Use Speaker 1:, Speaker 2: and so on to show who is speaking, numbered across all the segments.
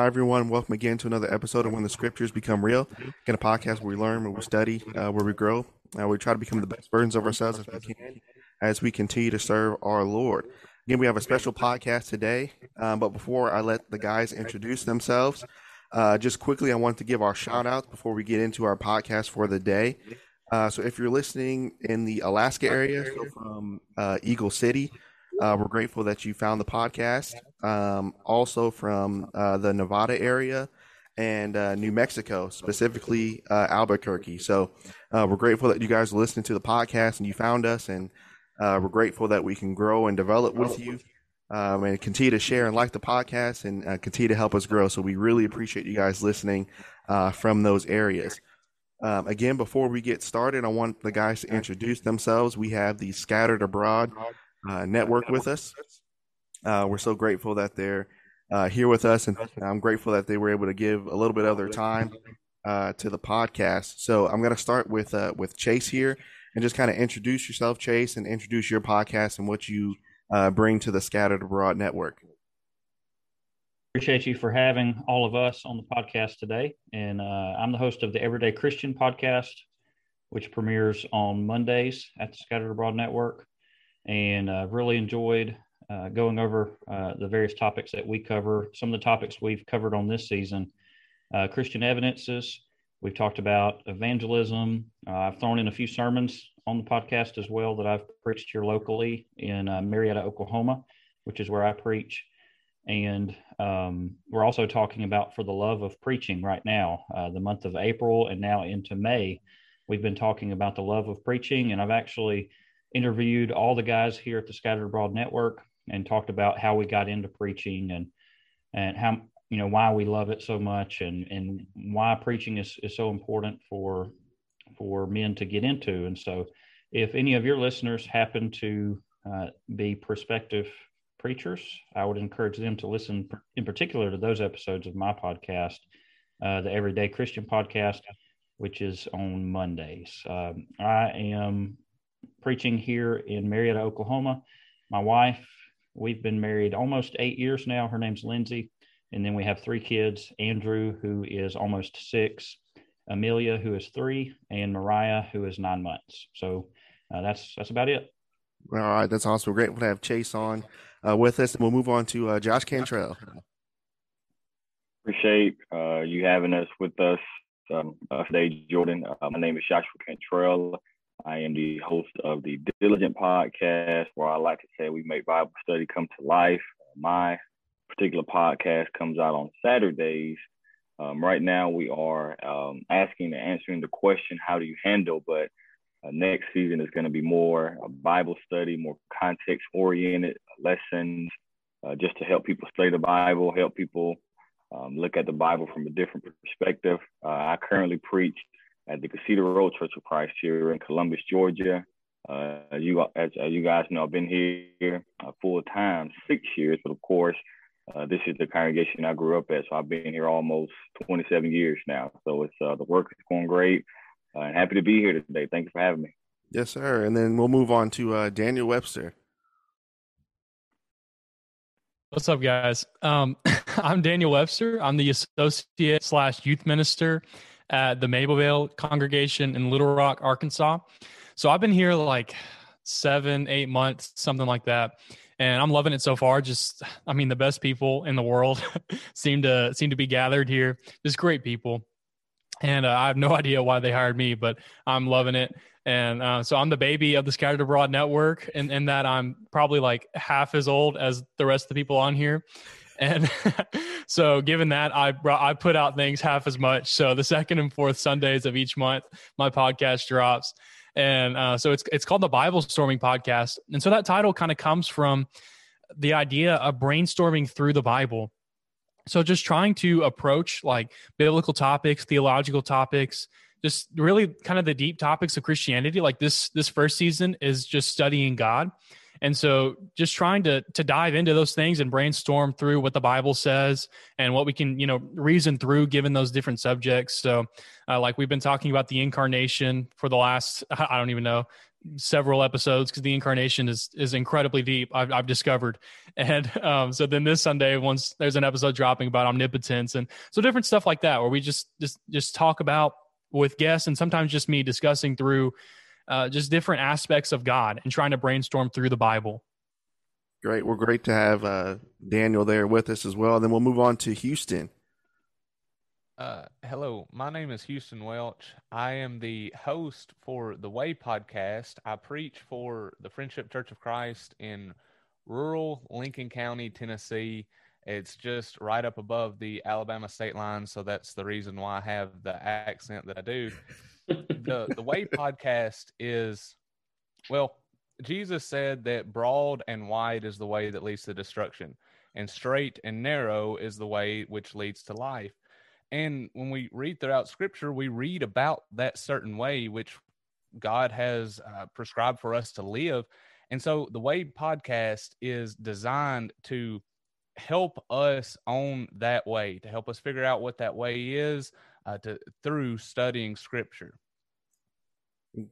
Speaker 1: Hi, everyone. Welcome again to another episode of When the Scriptures Become Real. Again, a podcast where we learn, where we study, uh, where we grow. Uh, we try to become the best versions of ourselves as we can as we continue to serve our Lord. Again, we have a special podcast today. Um, but before I let the guys introduce themselves, uh, just quickly, I want to give our shout outs before we get into our podcast for the day. Uh, so, if you're listening in the Alaska area, so from uh, Eagle City, uh, we're grateful that you found the podcast. Um, also from uh, the Nevada area and uh, New Mexico, specifically uh, Albuquerque. So uh, we're grateful that you guys are listening to the podcast and you found us, and uh, we're grateful that we can grow and develop with you. Um, and continue to share and like the podcast and continue to help us grow. So we really appreciate you guys listening from those areas. Um, again, before we get started, I want the guys to introduce themselves. We have the Scattered Abroad uh, network with us. Uh, we're so grateful that they're uh, here with us, and I'm grateful that they were able to give a little bit of their time uh, to the podcast. So I'm going to start with uh, with Chase here, and just kind of introduce yourself, Chase, and introduce your podcast and what you uh, bring to the Scattered Abroad Network.
Speaker 2: Appreciate you for having all of us on the podcast today, and I'm the host of the Everyday Christian podcast, which premieres on Mondays at the Scattered Abroad Network and uh, really enjoyed uh, going over uh, the various topics that we cover. Some of the topics we've covered on this season uh, Christian evidences. We've talked about evangelism. Uh, I've thrown in a few sermons on the podcast as well that I've preached here locally in uh, Marietta, Oklahoma, which is where I preach. And um, we're also talking about for the love of preaching right now, the month of April and now into May. We've been talking about the love of preaching, and I've actually interviewed all the guys here at the Scattered Abroad Network and talked about how we got into preaching and and how you know why we love it so much and and why preaching is, is so important for for men to get into. And so if any of your listeners happen to uh, be prospective preachers i would encourage them to listen in particular to those episodes of my podcast uh, the everyday christian podcast which is on mondays. Um, i am preaching here in Marietta, Oklahoma. My wife, we've been married almost eight years now. Her name's Lindsay. And then we have three kids Andrew, who is almost six, Amelia, who is three, and Mariah, who is nine months. So uh, that's that's about it.
Speaker 1: All right, that's awesome. We're grateful to have Chase on uh, with us, and we'll move on to uh, Josh Cantrell.
Speaker 3: Appreciate uh, you having us with us um, uh, today, Jordan. Uh, my name is Joshua Cantrell. I am the host of the Diligent podcast, where I like to say we make Bible study come to life. My particular podcast comes out on Saturdays. Um, right now, we are um, asking and answering the question, How do you handle? But uh, next season is going to be more a Bible study, more context oriented lessons, uh, just to help people study the Bible, help people um, look at the Bible from a different perspective. Uh, I currently preach at the Cusseta Road Church of Christ here in Columbus, Georgia. Uh, as you as, as, you guys know, I've been here uh, full time six years, but of course, uh, this is the congregation I grew up at, so I've been here almost 27 years now. So it's uh, the work is going great, uh, and happy to be here today. Thank you for having me.
Speaker 1: Yes, sir. And then we'll move on to uh, Daniel Webster.
Speaker 4: What's up, guys? Um, I'm Daniel Webster. I'm the associate slash youth minister at the Mabelvale congregation in Little Rock, Arkansas. So I've been here like seven, eight months, something like that. And I'm loving it so far. Just, I mean, the best people in the world seem to seem to be gathered here. Just great people, and uh, I have no idea why they hired me, but I'm loving it. And uh, so I'm the baby of the Scattered Abroad Network, and in, in that I'm probably like half as old as the rest of the people on here. And so, given that, I brought, I put out things half as much. So the second and fourth Sundays of each month, my podcast drops, and uh, so it's it's called the Bible Storming Podcast. And so that title kind of comes from the idea of brainstorming through the Bible. So just trying to approach like biblical topics, theological topics, just really kind of the deep topics of Christianity. Like this this first season is just studying God and so just trying to to dive into those things and brainstorm through what the Bible says and what we can, you know, reason through given those different subjects. So uh, like we've been talking about the incarnation for the last I don't even know several episodes because the incarnation is is incredibly deep. I've, I've discovered, and um, so then this Sunday, once there's an episode dropping about omnipotence, and so different stuff like that, where we just just just talk about with guests, and sometimes just me discussing through uh, just different aspects of God and trying to brainstorm through the Bible.
Speaker 1: Great, we're great to have uh, Daniel there with us as well. And then we'll move on to Houston.
Speaker 5: Uh, hello, my name is Houston Welch. I am the host for the Way podcast. I preach for the Friendship Church of Christ in rural Lincoln County, Tennessee. It's just right up above the Alabama state line, so that's the reason why I have the accent that I do. The The Way podcast is well, Jesus said that broad and wide is the way that leads to destruction, and straight and narrow is the way which leads to life. And when we read throughout scripture, we read about that certain way which God has uh, prescribed for us to live. And so the Way podcast is designed to help us on that way, to help us figure out what that way is uh, to, through studying scripture.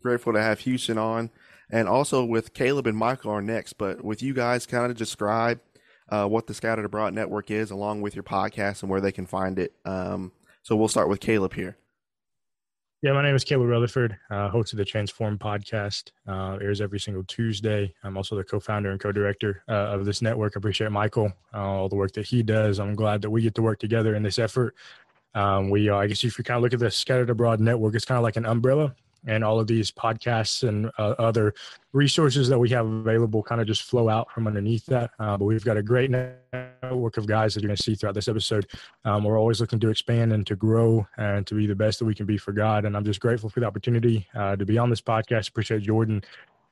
Speaker 1: Grateful to have Houston on and also with Caleb and Michael are next. But with you guys, kind of describe uh, what the Scattered Abroad Network is, along with your podcast and where they can find it. Um, so we'll start with Caleb here.
Speaker 6: Yeah, my name is Caleb Rutherford, uh, host of the Transform podcast. Uh, airs every single Tuesday. I'm also the co-founder and co-director uh, of this network. I appreciate Michael, uh, all the work that he does. I'm glad that we get to work together in this effort. Um, we, uh, I guess, if you kind of look at the Scattered Abroad network, it's kind of like an umbrella and all of these podcasts and uh, other resources that we have available kind of just flow out from underneath that. Uh, but we've got a great network of guys that you're going to see throughout this episode. Um, we're always looking to expand and to grow and to be the best that we can be for God. And I'm just grateful for the opportunity uh, to be on this podcast. Appreciate Jordan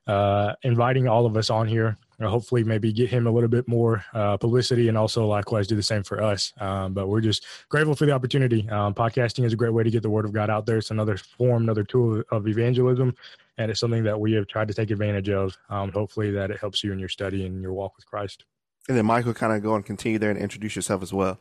Speaker 6: uh, inviting all of us on here. Uh, hopefully, maybe get him a little bit more uh, publicity and also likewise do the same for us. Um, but we're just grateful for the opportunity. Um, podcasting is a great way to get the word of God out there. It's another form, another tool of evangelism, and it's something that we have tried to take advantage of. Um, hopefully, that it helps you in your study and your walk with Christ.
Speaker 1: And then, Michael, kind of go and continue there and introduce yourself as well.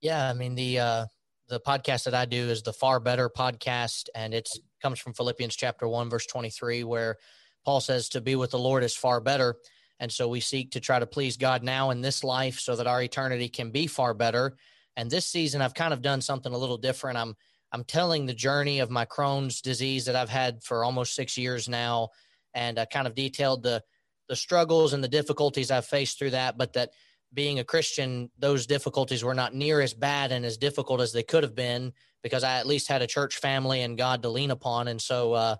Speaker 7: Yeah, I mean the uh, the podcast that I do is the Far Better podcast, and it comes from Philippians chapter one, verse twenty three, where Paul says to be with the Lord is far better. And so we seek to try to please God now in this life so that our eternity can be far better. And this season, I've kind of done something a little different. I'm I'm telling the journey of my Crohn's disease that I've had for almost six years now, and I kind of detailed the the struggles and the difficulties I've faced through that. But that being a Christian, those difficulties were not near as bad and as difficult as they could have been because I at least had a church family and God to lean upon. And so uh,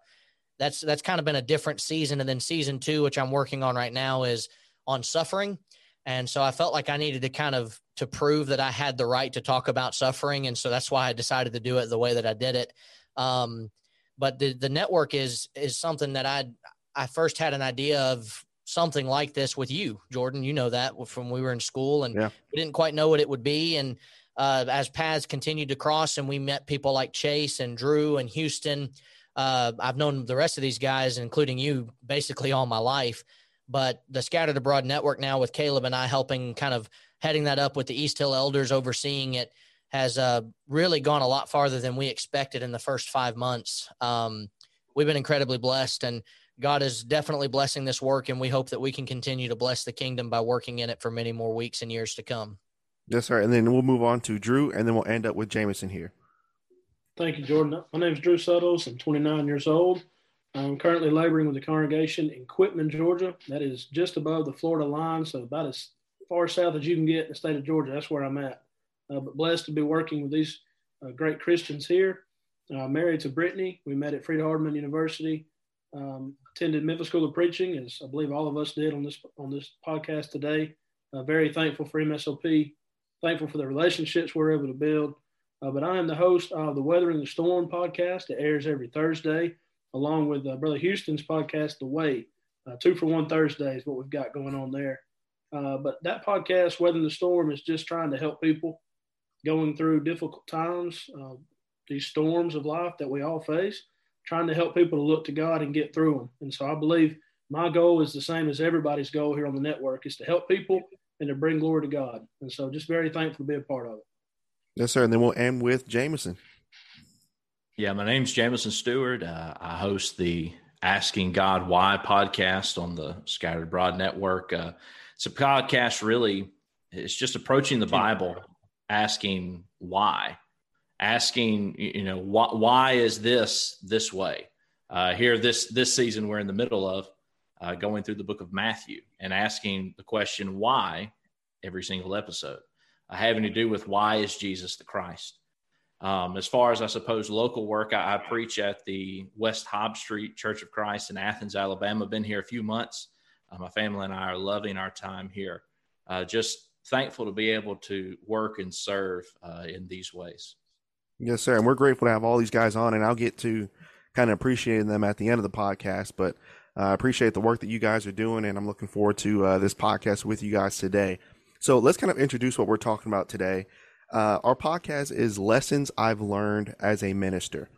Speaker 7: that's that's kind of been a different season. And then season two, which I'm working on right now, is on suffering. And so I felt like I needed to kind of to prove that I had the right to talk about suffering, and so that's why I decided to do it the way that I did it. Um, but the the network is is something that I I first had an idea of something like this with you, Jordan. You know that from we were in school, and yeah. we didn't quite know what it would be. And uh, as paths continued to cross, and we met people like Chase and Drew and Houston, uh, I've known the rest of these guys, including you, basically all my life. But the Scattered Abroad Network now, with Caleb and I helping kind of heading that up with the East Hill Elders overseeing it, has uh, really gone a lot farther than we expected in the first five months. Um, we've been incredibly blessed, and God is definitely blessing this work, and we hope that we can continue to bless the kingdom by working in it for many more weeks and years to come.
Speaker 1: Yes, sir. And then we'll move on to Drew, and then we'll end up with Jameson here.
Speaker 8: Thank you, Jordan. My name is Drew Suttles. I'm 29 years old. I'm currently laboring with the congregation in Quitman, Georgia. That is just above the Florida line, so about as far south as you can get in the state of Georgia. That's where I'm at. Uh, but blessed to be working with these uh, great Christians here. Uh, married to Brittany. We met at Freed-Hardeman University. Um, attended Memphis School of Preaching, as I believe all of us did on this on this podcast today. Uh, very thankful for MSOP. Thankful for the relationships we're able to build. Uh, but I am the host of the Weathering the Storm podcast. It airs every Thursday, along with uh, Brother Houston's podcast, The Way. Uh, two for one Thursday is what we've got going on there. Uh, but that podcast, Weathering the Storm, is just trying to help people going through difficult times, uh, these storms of life that we all face, trying to help people to look to God and get through them. And so I believe my goal is the same as everybody's goal here on the network is to help people and to bring glory to God. And so just very thankful to be a part of it.
Speaker 1: Yes, sir. And then we'll end with Jameson.
Speaker 9: Yeah, my name's Jameson Stewart. Uh, I host the Asking God Why podcast on the Scattered Abroad Network. Uh, it's a podcast really, it's just approaching the Bible, asking why, asking, you know, why, why is this this way? Uh, here, this this season, we're in the middle of uh, going through the book of Matthew and asking the question why every single episode, having to do with why is Jesus the Christ? Um, as far as I suppose local work, I, I, preach at the West Hobbs Street Church of Christ in Athens, Alabama. Been here a few months. Uh, my family and I are loving our time here. Uh, just thankful to be able to work and serve uh, in these ways.
Speaker 1: Yes, sir. And we're grateful to have all these guys on, and I'll get to kind of appreciating them at the end of the podcast. But uh, I appreciate the work that you guys are doing, and I'm looking forward to uh, this podcast with you guys today. So let's kind of introduce what we're talking about today. Uh, our podcast is Lessons I've Learned as a Minister.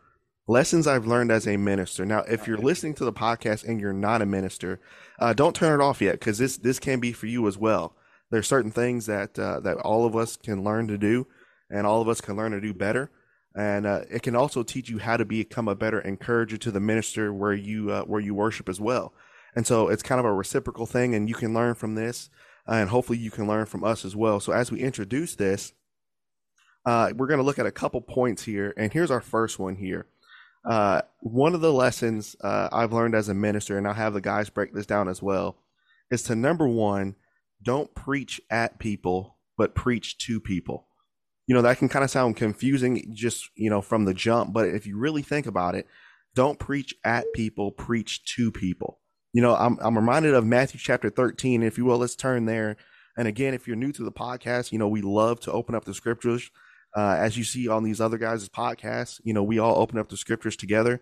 Speaker 1: Lessons I've learned as a minister. Now, if you're listening to the podcast and you're not a minister, uh, don't turn it off yet because this this can be for you as well. There's certain things that uh, that all of us can learn to do, and all of us can learn to do better and uh, it can also teach you how to become a better encourager to the minister where you uh, where you worship as well. And so it's kind of a reciprocal thing, and you can learn from this, uh, and hopefully you can learn from us as well. So as we introduce this, uh, we're going to look at a couple points here, and here's our first one here. Uh, one of the lessons uh, I've learned as a minister, and I'll have the guys break this down as well, is to number one, don't preach at people, but preach to people you know that can kind of sound confusing just you know from the jump but if you really think about it don't preach at people preach to people you know i'm, I'm reminded of matthew chapter 13 if you will let's turn there and again if you're new to the podcast you know we love to open up the scriptures uh, as you see on these other guys' podcasts you know we all open up the scriptures together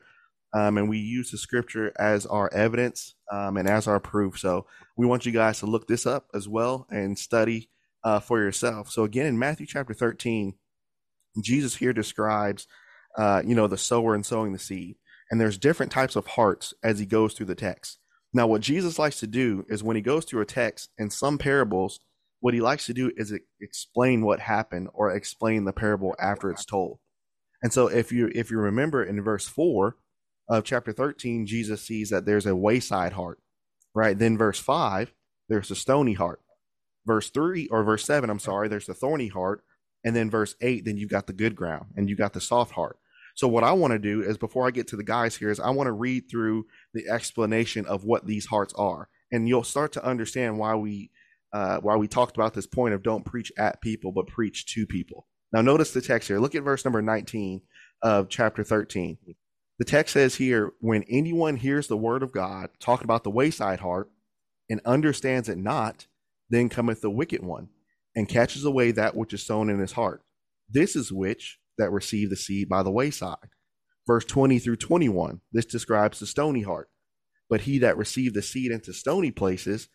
Speaker 1: um, and we use the scripture as our evidence um, and as our proof so we want you guys to look this up as well and study uh, for yourself. So again, in Matthew chapter 13, Jesus here describes, uh, you know, the sower and sowing the seed. And there's different types of hearts as he goes through the text. Now, what Jesus likes to do is when he goes through a text in some parables, what he likes to do is explain what happened or explain the parable after it's told. And so if you if you remember in verse 4 of chapter 13, Jesus sees that there's a wayside heart, right? Then verse 5, there's a stony heart verse 3 or verse 7 i'm sorry there's the thorny heart and then verse 8 then you've got the good ground and you got the soft heart so what i want to do is before i get to the guys here is i want to read through the explanation of what these hearts are. And you'll start to understand why we uh, why we talked about this point of don't preach at people but preach to people. Now notice the text here. Look at verse number 19 of chapter 13 the text says here when anyone hears the word of god talking about the wayside heart and understands it not then cometh the wicked one, and catches away that which is sown in his heart. This is which that receive the seed by the wayside. Verse 20 through 21, this describes the stony heart. But he that received the seed into stony places,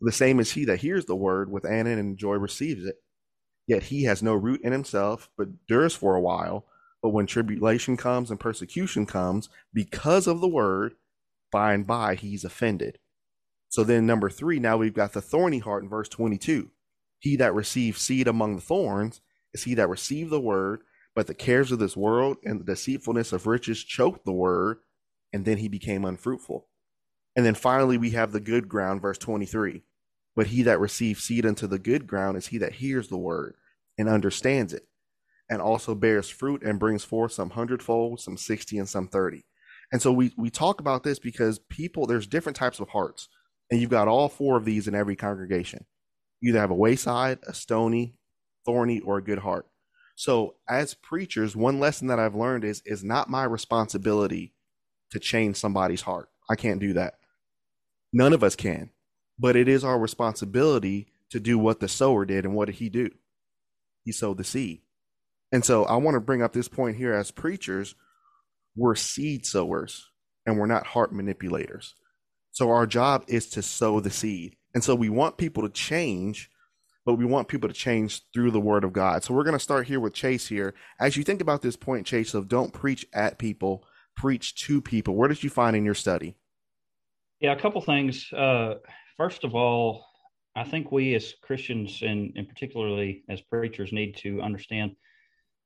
Speaker 1: the same as he that hears the word with an and joy receives it. Yet he has no root in himself, but endures for a while. But when tribulation comes and persecution comes because of the word, by and by he's offended. So then, number three, now we've got the thorny heart in verse 22. He that receives seed among the thorns is he that received the word, but the cares of this world and the deceitfulness of riches choked the word, and then he became unfruitful. And then finally, we have the good ground, verse 23. But he that receives seed unto the good ground is he that hears the word and understands it, and also bears fruit and brings forth some hundredfold, some 60, and some 30. And so we, we talk about this because people, there's different types of hearts and you've got all four of these in every congregation. You either have a wayside, a stony, thorny, or a good heart. So, as preachers, one lesson that I've learned is is not my responsibility to change somebody's heart. I can't do that. None of us can. But it is our responsibility to do what the sower did. And what did he do? He sowed the seed. And so I want to bring up this point here as preachers, we're seed sowers and we're not heart manipulators. So our job is to sow the seed. And so we want people to change, but we want people to change through the word of God. So we're going to start here with Chase here. As you think about this point, Chase, of don't preach at people, preach to people, where did you find in your study?
Speaker 2: Yeah, a couple things. Uh, first of all, I think we as Christians and, and particularly as preachers need to understand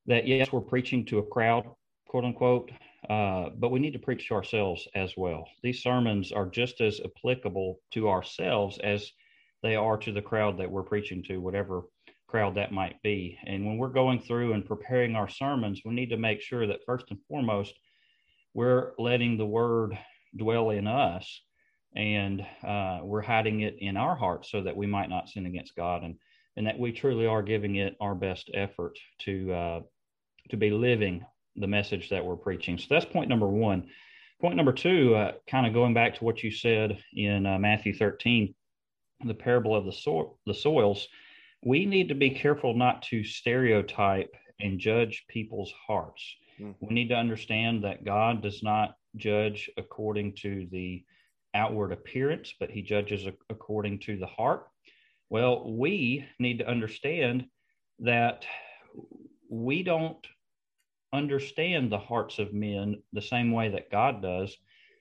Speaker 2: that yes, we're preaching to a crowd quote unquote, uh, but we need to preach to ourselves as well. These sermons are just as applicable to ourselves as they are to the crowd that we're preaching to, whatever crowd that might be. And when we're going through and preparing our sermons, we need to make sure that first and foremost, we're letting the word dwell in us and uh, we're hiding it in our hearts so that we might not sin against God and, and that we truly are giving it our best effort to, uh, to be living the message that we're preaching. So that's point number one. Point number two, uh, kind of going back to what you said in uh, Matthew 13, the parable of the, so- the soils, we need to be careful not to stereotype and judge people's hearts. Mm. We need to understand that God does not judge according to the outward appearance, but he judges according to the heart. Well, we need to understand that we don't understand the hearts of men the same way that God does.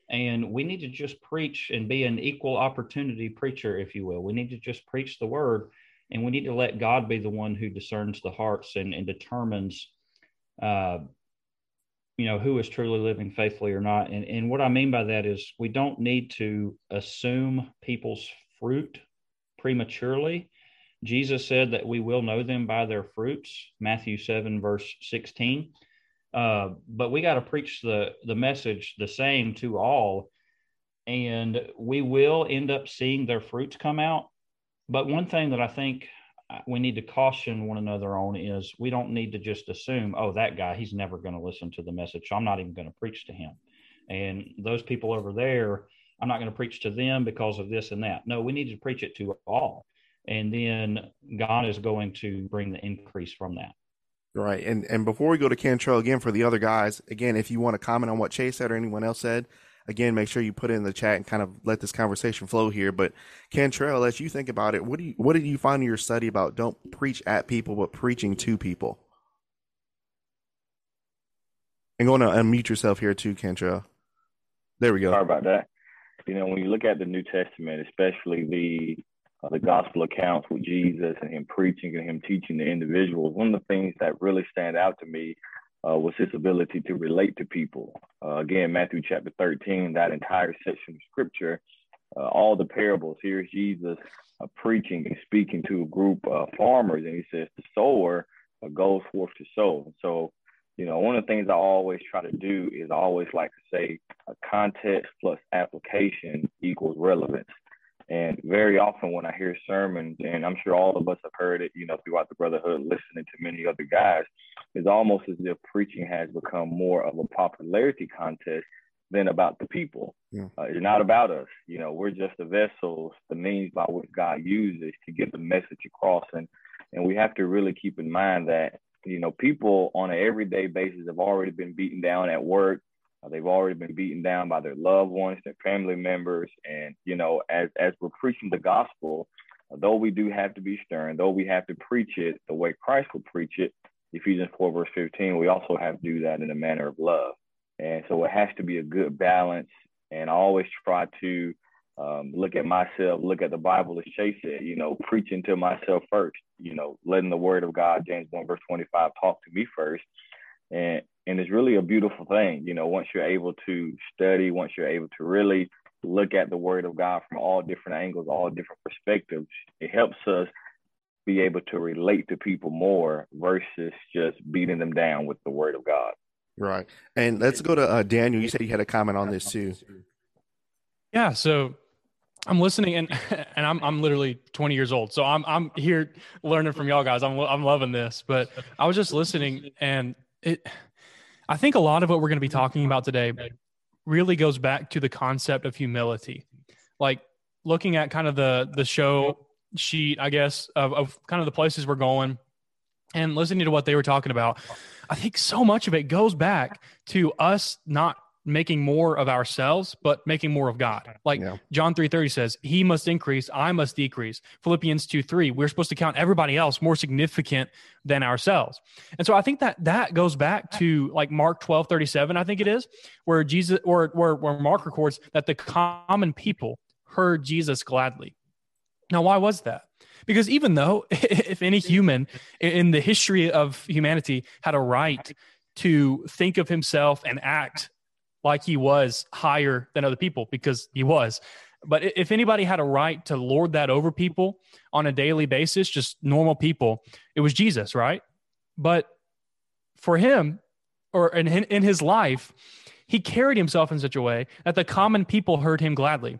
Speaker 2: And we need to just preach and be an equal opportunity preacher, if you will. We need to just preach the word and we need to let God be the one who discerns the hearts and, and determines, uh, you know, who is truly living faithfully or not. And, and what I mean by that is we don't need to assume people's fruit prematurely. Jesus said that we will know them by their fruits, Matthew 7, verse 16. Uh, but we got to preach the the message the same to all, and we will end up seeing their fruits come out. But one thing that I think uh, we need to caution one another on is we don't need to just assume, oh, that guy, he's never going to listen to the message. So I'm not even going to preach to him. And those people over there, I'm not going to preach to them because of this and that. No, we need to preach it to all. And then God is going to bring the increase from that.
Speaker 1: Right. And and before we go to Cantrell again for the other guys, again, if you want to comment on what Chase said or anyone else said, again, make sure you put it in the chat and kind of let this conversation flow here. But Cantrell, as you think about it, what do you what did you find in your study about don't preach at people but preaching to people? And going to unmute yourself here too, Cantrell. There we go.
Speaker 3: Sorry about that. You know, when you look at the New Testament, especially the the gospel accounts with Jesus and him preaching and him teaching the individuals, one of the things that really stand out to me uh, was his ability to relate to people. Uh, again, Matthew chapter 13, that entire section of scripture, uh, all the parables. Here's Jesus uh, preaching and speaking to a group of farmers, and he says, The sower uh, goes forth to sow. So, you know, one of the things I always try to do is I always like to say, a context plus application equals relevance. And very often when I hear sermons, and I'm sure all of us have heard it, you know, throughout the brotherhood, listening to many other guys, it's almost as if preaching has become more of a popularity contest than about the people. Yeah. Uh, it's not about us. You know, we're just the vessels, the means by which God uses to get the message across. And and we have to really keep in mind that you know people on an everyday basis have already been beaten down at work they've already been beaten down by their loved ones, their family members, and you know, as as we're preaching the gospel, uh, though we do have to be stern, though we have to preach it the way Christ would preach it, Ephesians four verse fifteen, we also have to do that in a manner of love, and so it has to be a good balance. And I always try to um, look at myself, look at the Bible as Chase said, you know, preaching to myself first, you know, letting the word of God, James 1 verse 25, talk to me first. And and it's really a beautiful thing you know once you're able to study once you're able to really look at the word of god from all different angles all different perspectives it helps us be able to relate to people more versus just beating them down with the word of god
Speaker 1: right and let's go to uh, daniel you said you had a comment on this too
Speaker 4: yeah so I'm listening and and I'm I'm literally 20 years old. So I'm I'm here learning from y'all guys. I'm I'm loving this. But I was just listening and it I think a lot of what we're going to be talking about today really goes back to the concept of humility. Like looking at kind of the the show sheet, I guess, of, of kind of the places we're going and listening to what they were talking about. I think so much of it goes back to us not making more of ourselves but making more of god. Like yeah. john 3.30 says he must increase i must decrease. Philippians 2 3 we're supposed to count everybody else more significant than ourselves. And so i think that that goes back to like mark 12 37 i think it is where jesus or where, where mark records that the common people heard jesus gladly. Now why was that? Because even though if any human in the history of humanity had a right to think of himself and act like he was higher than other people because he was. But if anybody had a right to lord that over people on a daily basis, just normal people, it was Jesus, right? But for him, or in, in his life, he carried himself in such a way that the common people heard him gladly.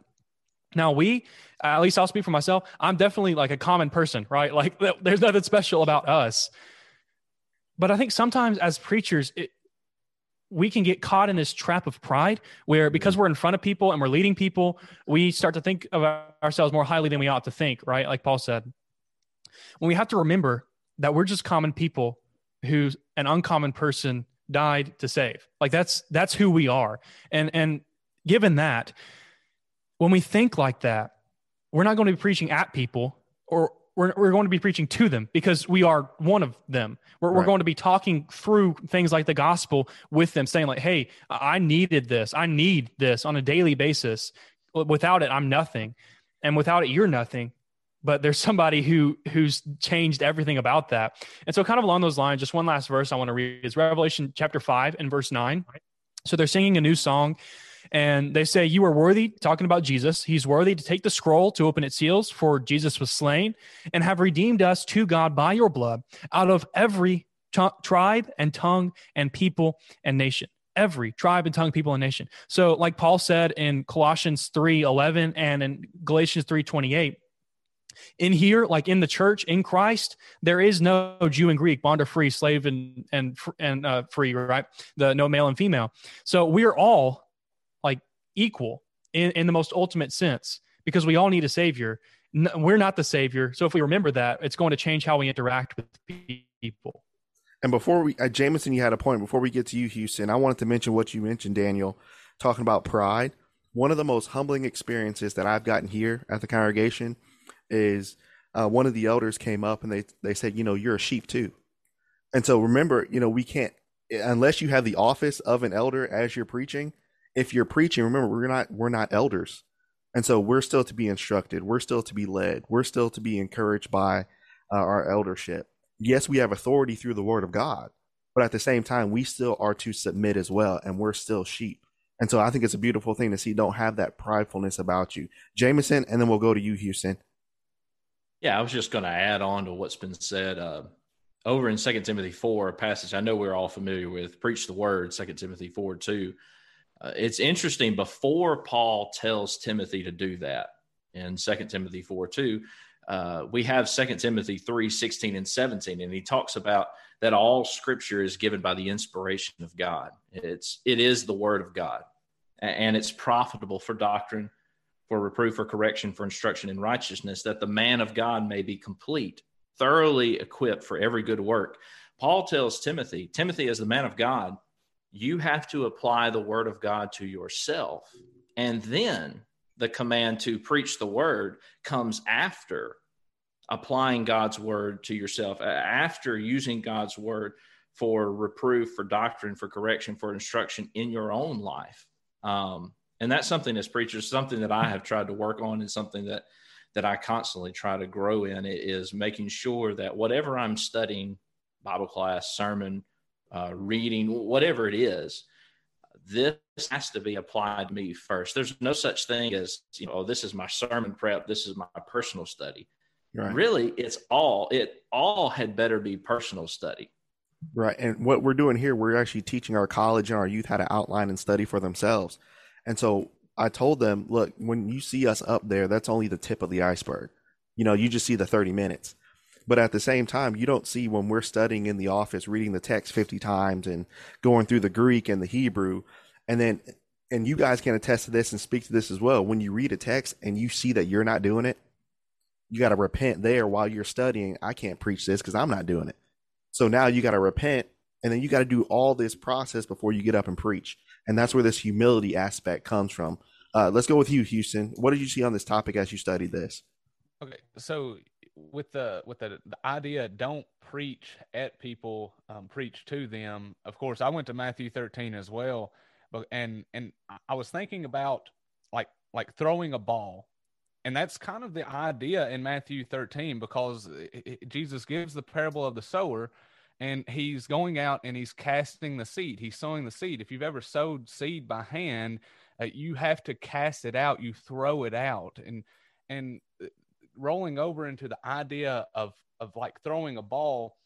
Speaker 4: Now, we, at least I'll speak for myself, I'm definitely like a common person, right? Like, there's nothing special about us. But I think sometimes as preachers, it, we can get caught in this trap of pride where because we're in front of people and we're leading people, we start to think of ourselves more highly than we ought to think, right? Like Paul said. When we have to remember that we're just common people who an uncommon person died to save. Like that's that's who we are. And and given that, when we think like that, we're not going to be preaching at people or we're, we're going to be preaching to them because we are one of them. We're, right. we're going to be talking through things like the gospel with them, saying, like, hey, I needed this. I need this on a daily basis. Without it, I'm nothing. And without it, you're nothing. But there's somebody who who's changed everything about that. And so, kind of along those lines, just one last verse I want to read is Revelation chapter five and verse nine. So they're singing a new song and they say, You are worthy, talking about Jesus. He's worthy to take the scroll to open its seals, for Jesus was slain and have redeemed us to God by your blood out of every t- tribe and tongue and people and nation. Every tribe and tongue, people, and nation. So, like Paul said in Colossians 3 11 and in Galatians 3 28, in here like in the church in christ there is no jew and greek bond or free slave and and and uh, free right the no male and female so we're all equal in, in the most ultimate sense because we all need a savior. we're not the savior. So if we remember that, it's going to change how we interact with people.
Speaker 1: And before we, uh, Jameson, you had a point. Before we get to you, Houston, I wanted to mention what you mentioned, Daniel, talking about pride. One of the most humbling experiences that I've gotten here at the congregation is uh, one of the elders came up and they they said, you know, you're a sheep too. And so remember, you know, we can't unless you have the office of an elder as you're preaching if you're preaching, remember we're not we're not elders. And so we're still to be instructed, we're still to be led, we're still to be encouraged by uh, our eldership. Yes, we have authority through the word of God, but at the same time we still are to submit as well and we're still sheep. And so I think it's a beautiful thing to see don't have that pridefulness about you. Jameson and then we'll go to you Houston.
Speaker 9: Yeah, I was just going to add on to what's been said uh, over in Second Timothy 4, a passage I know we're all familiar with, preach the word, Second Timothy 4 2 uh, it's interesting before Paul tells Timothy to do that in 2 Timothy 4 2, uh, we have 2 Timothy 3 16 and 17, and he talks about that all scripture is given by the inspiration of God. It's it is the word of God, and it's profitable for doctrine, for reproof, for correction, for instruction in righteousness, that the man of God may be complete, thoroughly equipped for every good work. Paul tells Timothy, Timothy, as the man of God, you have to apply the word of God to yourself. And then the command to preach the word comes after applying God's word to yourself, after using God's word for reproof, for doctrine, for correction, for instruction in your own life. Um, and that's something as preachers, something that I have tried to work on and something that that I constantly try to grow in is making sure that whatever I'm studying, Bible class, sermon, uh, reading, whatever it is, this has to be applied to me first. There's no such thing as, you know, oh, this is my sermon prep, this is my personal study. Right. Really, it's all, it all had better be personal study.
Speaker 1: Right. And what we're doing here, we're actually teaching our college and our youth how to outline and study for themselves. And so I told them, look, when you see us up there, that's only the tip of the iceberg. You know, you just see the 30 minutes. But at the same time, you don't see when we're studying in the office, reading the text 50 times and going through the Greek and the Hebrew. And then, and you guys can attest to this and speak to this as well. When you read a text and you see that you're not doing it, you got to repent there while you're studying. I can't preach this because I'm not doing it. So now you got to repent and then you got to do all this process before you get up and preach. And that's where this humility aspect comes from. Uh, let's go with you, Houston. What did you see on this topic as you studied this?
Speaker 5: Okay, so with the with the, the idea don't preach at people um, preach to them of course i went to matthew 13 as well but and and i was thinking about like like throwing a ball and that's kind of the idea in matthew 13 because it, it, jesus gives the parable of the sower and he's going out and he's casting the seed. He's sowing the seed. If you've ever sowed seed by hand, uh, you have to cast it out. You throw it out, and and uh, rolling over into the idea of of like throwing a ball.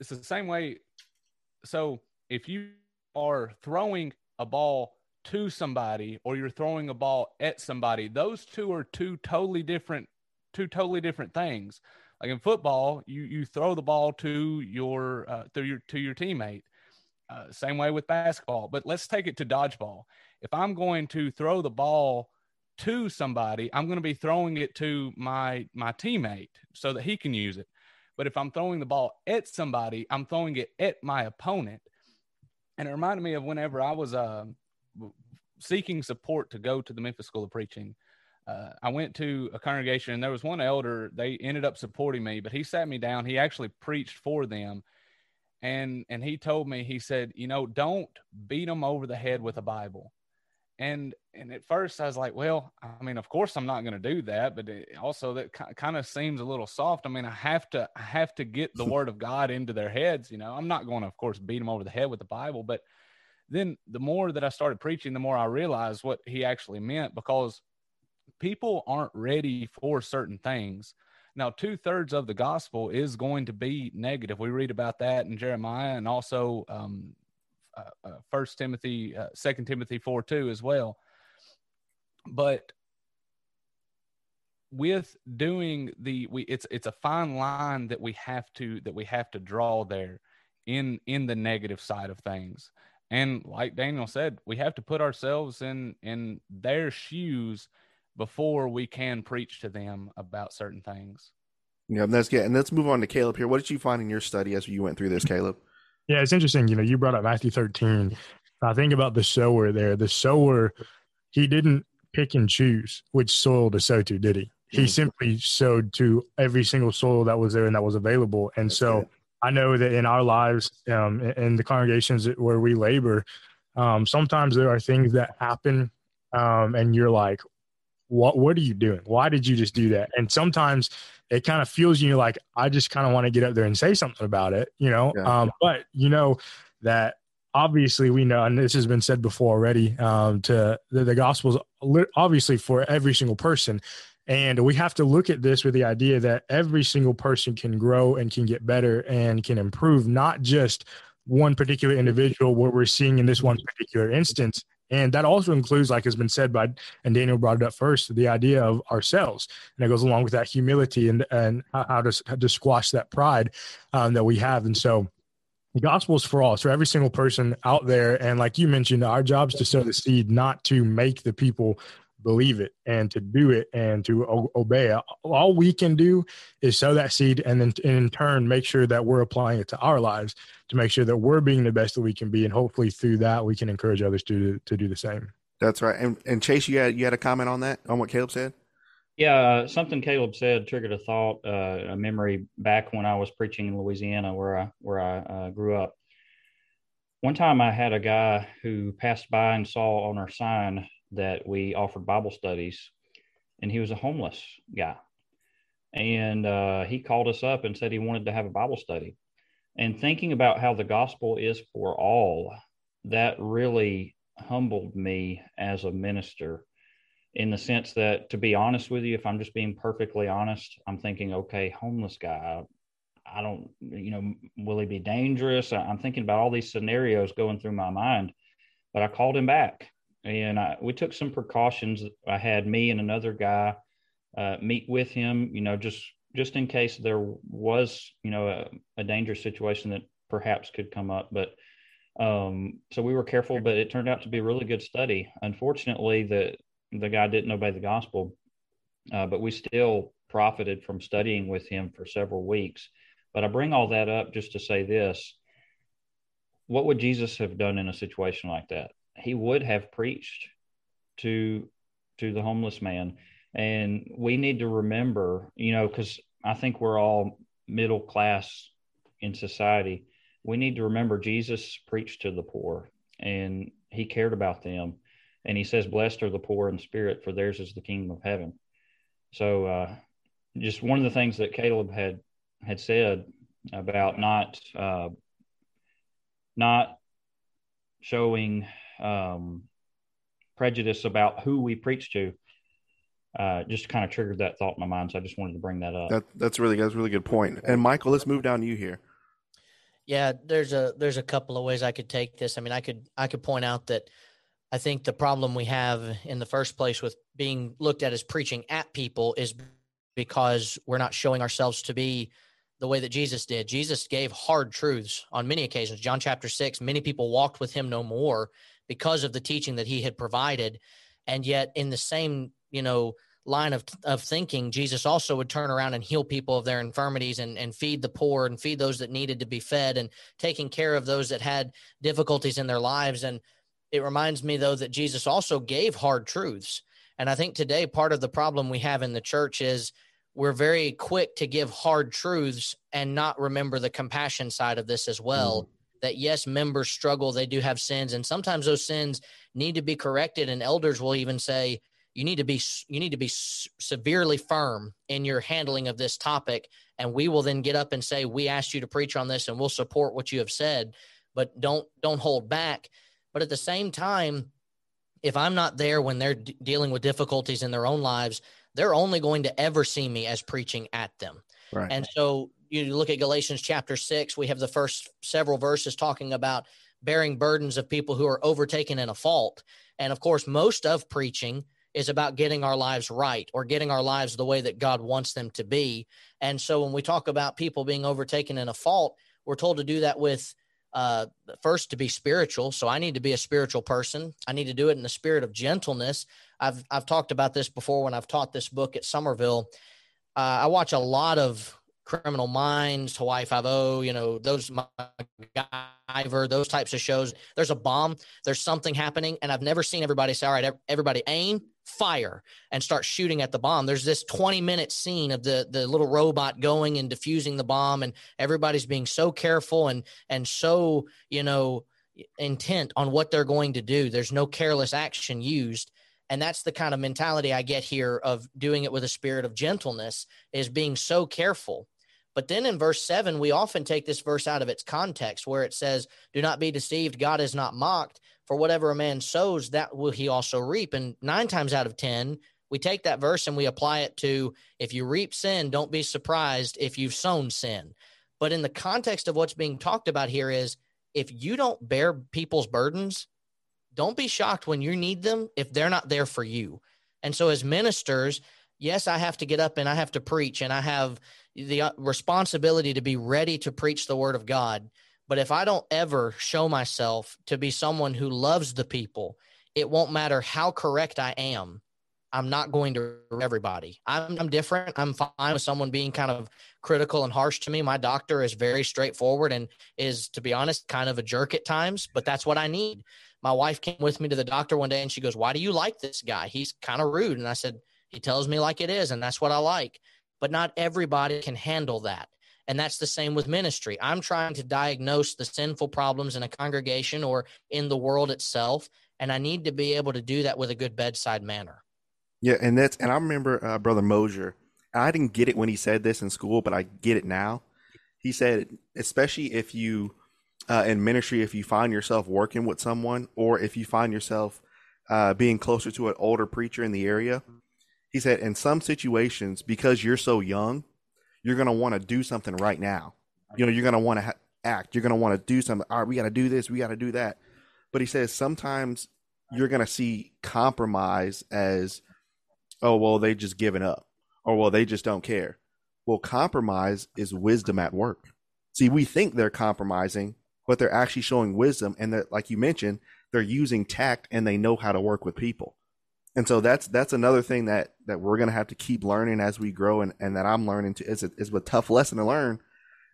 Speaker 5: It's the same way. So if you are throwing a ball to somebody or you're throwing a ball at somebody, those two are two totally different two totally different things. Like in football, you you throw the ball to your uh, to your to your teammate. Uh, same way with basketball, but let's take it to dodgeball. If I'm going to throw the ball to somebody, I'm going to be throwing it to my my teammate so that he can use it. But if I'm throwing the ball at somebody, I'm throwing it at my opponent. And it reminded me of whenever I was uh, seeking support to go to the Memphis School of Preaching uh, I went to a congregation and there was one elder. They ended up supporting me, but he sat me down. He actually preached for them, and and he told me he said, you know, don't beat them over the head with a Bible. And and at first I was like, well, I mean, of course I'm not going to do that, but also that kind of seems a little soft. I mean, I have to I have to get the Word of God into their heads. You know, I'm not going to, of course, beat them over the head with the Bible, but then the more that I started preaching, the more I realized what he actually meant because people aren't ready for certain things. Now, two thirds of the gospel is going to be negative. We read about that in Jeremiah and also um, First Timothy, uh, Second Timothy four two as well. But with doing the we it's it's a fine line that we have to that we have to draw there in in the negative side of things and like daniel said we have to put ourselves in in their shoes before we can preach to them about certain things.
Speaker 1: Yeah, that's good. And let's move on to Caleb here. What did you find in your study as you went through this, Caleb?
Speaker 6: Yeah, it's interesting. You know, you brought up Matthew 13. I think about the sower there. The sower, he didn't pick and choose which soil to sow to, did he? He mm-hmm. simply sowed to every single soil that was there and that was available. And that's so. I know that in our lives, um, in the congregations where we labor, um, sometimes there are things that happen um, and you're like, what what are you doing? Why did you just do that? And sometimes it kind of feels you like I just kind of want to get up there and say something about it, you know. Yeah. Um, but you know that obviously we know, and this has been said before already. Um, to the, the gospel is obviously for every single person, and we have to look at this with the idea that every single person can grow and can get better and can improve, not just one particular individual. What we're seeing in this one particular instance and that also includes, like has been said by, and Daniel brought it up first, the idea of ourselves. And it goes along with that humility and, and how to, how to squash that pride um, that we have. And so the gospel is for all. So every single person out there. And like you mentioned, our job is to sow the seed, not to make the people believe it and to do it and to o- obey. All we can do is sow that seed and then in turn make sure that we're applying it to our lives to make sure that we're being the best that we can be. And hopefully through that, we can encourage others to, to do the same.
Speaker 1: That's right. And, and Chase, you had, you had a comment on that, on what Caleb said?
Speaker 2: Yeah, uh, something Caleb said triggered a thought, uh, a memory back when I was preaching in Louisiana, where I where I uh, grew up. One time, I had a guy who passed by and saw on our sign that we offered Bible studies, and he was a homeless guy. And uh, he called us up and said he wanted to have a Bible study. And thinking about how the gospel is for all, that really humbled me as a minister in the sense that, to be honest with you, if I'm just being perfectly honest, I'm thinking, okay, homeless guy, I don't, you know, will he be dangerous? I'm thinking about all these scenarios going through my mind. But I called him back and I, we took some precautions. I had me and another guy uh, meet with him, you know, just just in case there was, you know, a, a dangerous situation that perhaps could come up. But um, so we were careful, but it turned out to be a really good study. Unfortunately, the the guy didn't obey the gospel, uh, but we still profited from studying with him for several weeks. But I bring all that up just to say this: What would Jesus have done in a situation like that? He would have preached to to the homeless man. And we need to remember you know because i think we're all middle class in society. We need to remember jesus preached to the poor and he cared about them. And he says blessed are the poor in spirit for theirs is the kingdom of heaven. So uh, just one of the things that caleb had had said about not uh, not showing um, prejudice about who we preach to. Uh, just kind of triggered that thought in my mind, so I just wanted to bring that up.
Speaker 1: That, that's really that's a really good point. And Michael, let's move down to you here.
Speaker 7: Yeah, there's a there's a couple of ways I could take this. I mean, I could I could point out that I think the problem we have in the first place with being looked at as preaching at people is because we're not showing ourselves to be the way that Jesus did. Jesus gave hard truths on many occasions. John chapter 6, many people walked with him no more because of the teaching that he had provided. And yet in the same, you know, line of, of thinking, Jesus also would turn around and heal people of their infirmities and, and feed the poor and feed those that needed to be fed and taking care of those that had difficulties in their lives. And it reminds me, though, that Jesus also gave hard truths. And I think today part of the problem we have in the church is we're very quick to give hard truths and not remember the compassion side of this as well. Mm. That yes, members struggle, they do have sins, and sometimes those sins need to be corrected. And elders will even say, you need to be you need to be severely firm in your handling of this topic and we will then get up and say we asked you to preach on this and we'll support what you have said but don't don't hold back but at the same time if i'm not there when they're d- dealing with difficulties in their own lives they're only going to ever see me as preaching at them right. and so you look at galatians chapter 6 we have the first several verses talking about bearing burdens of people who are overtaken in a fault and of course most of preaching is about getting our lives right or getting our lives the way that God wants them to be. And so when we talk about people being overtaken in a fault, we're told to do that with uh, first to be spiritual. So I need to be a spiritual person. I need to do it in the spirit of gentleness. I've I've talked about this before when I've taught this book at Somerville. Uh, I watch a lot of Criminal Minds, Hawaii Five O, you know, those MacGyver, those types of shows. There's a bomb, there's something happening, and I've never seen everybody say, "All right, everybody aim, fire," and start shooting at the bomb. There's this 20 minute scene of the the little robot going and defusing the bomb, and everybody's being so careful and and so you know intent on what they're going to do. There's no careless action used. And that's the kind of mentality I get here of doing it with a spirit of gentleness, is being so careful but then in verse 7, we often take this verse out of its context where it says, Do not be deceived, God is not mocked. For whatever a man sows, that will he also reap. And nine times out of 10, we take that verse and we apply it to if you reap sin, don't be surprised if you've sown sin. But in the context of what's being talked about here is if you don't bear people's burdens, don't be shocked when you need them if they're not there for you. And so, as ministers, yes, I have to get up and I have to preach and I have the uh, responsibility to be ready to preach the word of God. But if I don't ever show myself to be someone who loves the people, it won't matter how correct I am. I'm not going to everybody. I'm, I'm different. I'm fine with someone being kind of critical and harsh to me. My doctor is very straightforward and is, to be honest, kind of a jerk at times, but that's what I need. My wife came with me to the doctor one day and she goes, Why do you like this guy? He's kind of rude. And I said, He tells me like it is, and that's what I like but not everybody can handle that. And that's the same with ministry. I'm trying to diagnose the sinful problems in a congregation or in the world itself. And I need to be able to do that with a good bedside manner.
Speaker 1: Yeah. And that's, and I remember uh, Brother Mosier, I didn't get it when he said this in school, but I get it now. He said, especially if you, uh, in ministry, if you find yourself working with someone or if you find yourself uh, being closer to an older preacher in the area, he said, in some situations, because you're so young, you're going to want to do something right now. You know, you're going to want to ha- act. You're going to want to do something. All right, we got to do this. We got to do that. But he says sometimes you're going to see compromise as, oh, well, they just given up or, well, they just don't care. Well, compromise is wisdom at work. See, we think they're compromising, but they're actually showing wisdom. And that, like you mentioned, they're using tact and they know how to work with people and so that's that's another thing that that we're gonna have to keep learning as we grow, and and that I'm learning to. It's a, it's a tough lesson to learn,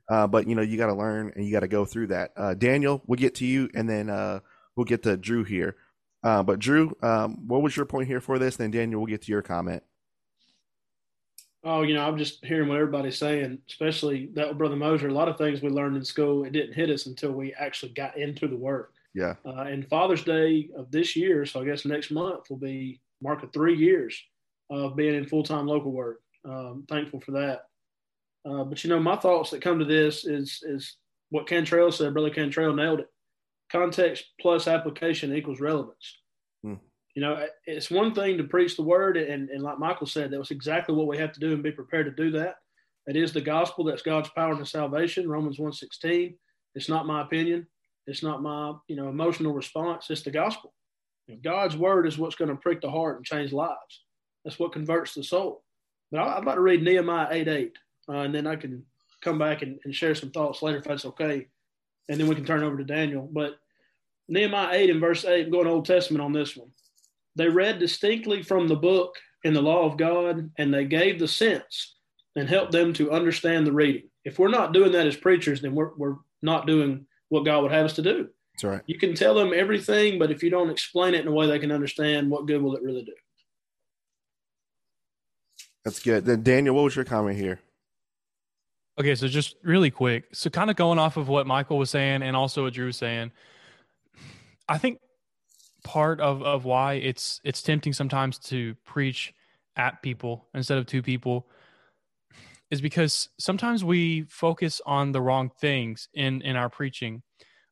Speaker 1: uh, but you know you got to learn and you got to go through that. Uh, Daniel, we'll get to you, and then uh, we'll get to Drew here. Uh, but Drew, um, what was your point here for this? Then Daniel, we'll get to your comment.
Speaker 8: Oh, you know, I'm just hearing what everybody's saying, especially that brother Mosier A lot of things we learned in school, it didn't hit us until we actually got into the work.
Speaker 1: Yeah.
Speaker 8: Uh, and Father's Day of this year, so I guess next month will be mark of three years of being in full time local work. Um, thankful for that. Uh, but you know, my thoughts that come to this is is what Cantrell said. Brother Cantrell nailed it. Context plus application equals relevance. Hmm. You know, it's one thing to preach the word, and, and like Michael said, that was exactly what we have to do and be prepared to do that. It is the gospel that's God's power to salvation. Romans 1.16. It's not my opinion. It's not my you know emotional response. It's the gospel. God's word is what's going to prick the heart and change lives. That's what converts the soul. But I'd like to read Nehemiah 8 8, uh, and then I can come back and, and, share some thoughts later if that's okay. And then we can turn over to Daniel. But Nehemiah 8 and verse 8, I'm going Old Testament on this one. They read distinctly from the book in the law of God, and they gave the sense and helped them to understand the reading. If we're not doing that as preachers, then we're, we're not doing what God would have us to do.
Speaker 1: That's right.
Speaker 8: You can tell them everything, but if you don't explain it in a way they can understand, what good will it really do?
Speaker 1: That's good. Then Daniel, what was your comment here?
Speaker 4: Okay, so just really quick. So kind of going off of what Michael was saying and also what Drew was saying, I think part of, of why it's it's tempting sometimes to preach at people instead of to people is because sometimes we focus on the wrong things in in our preaching.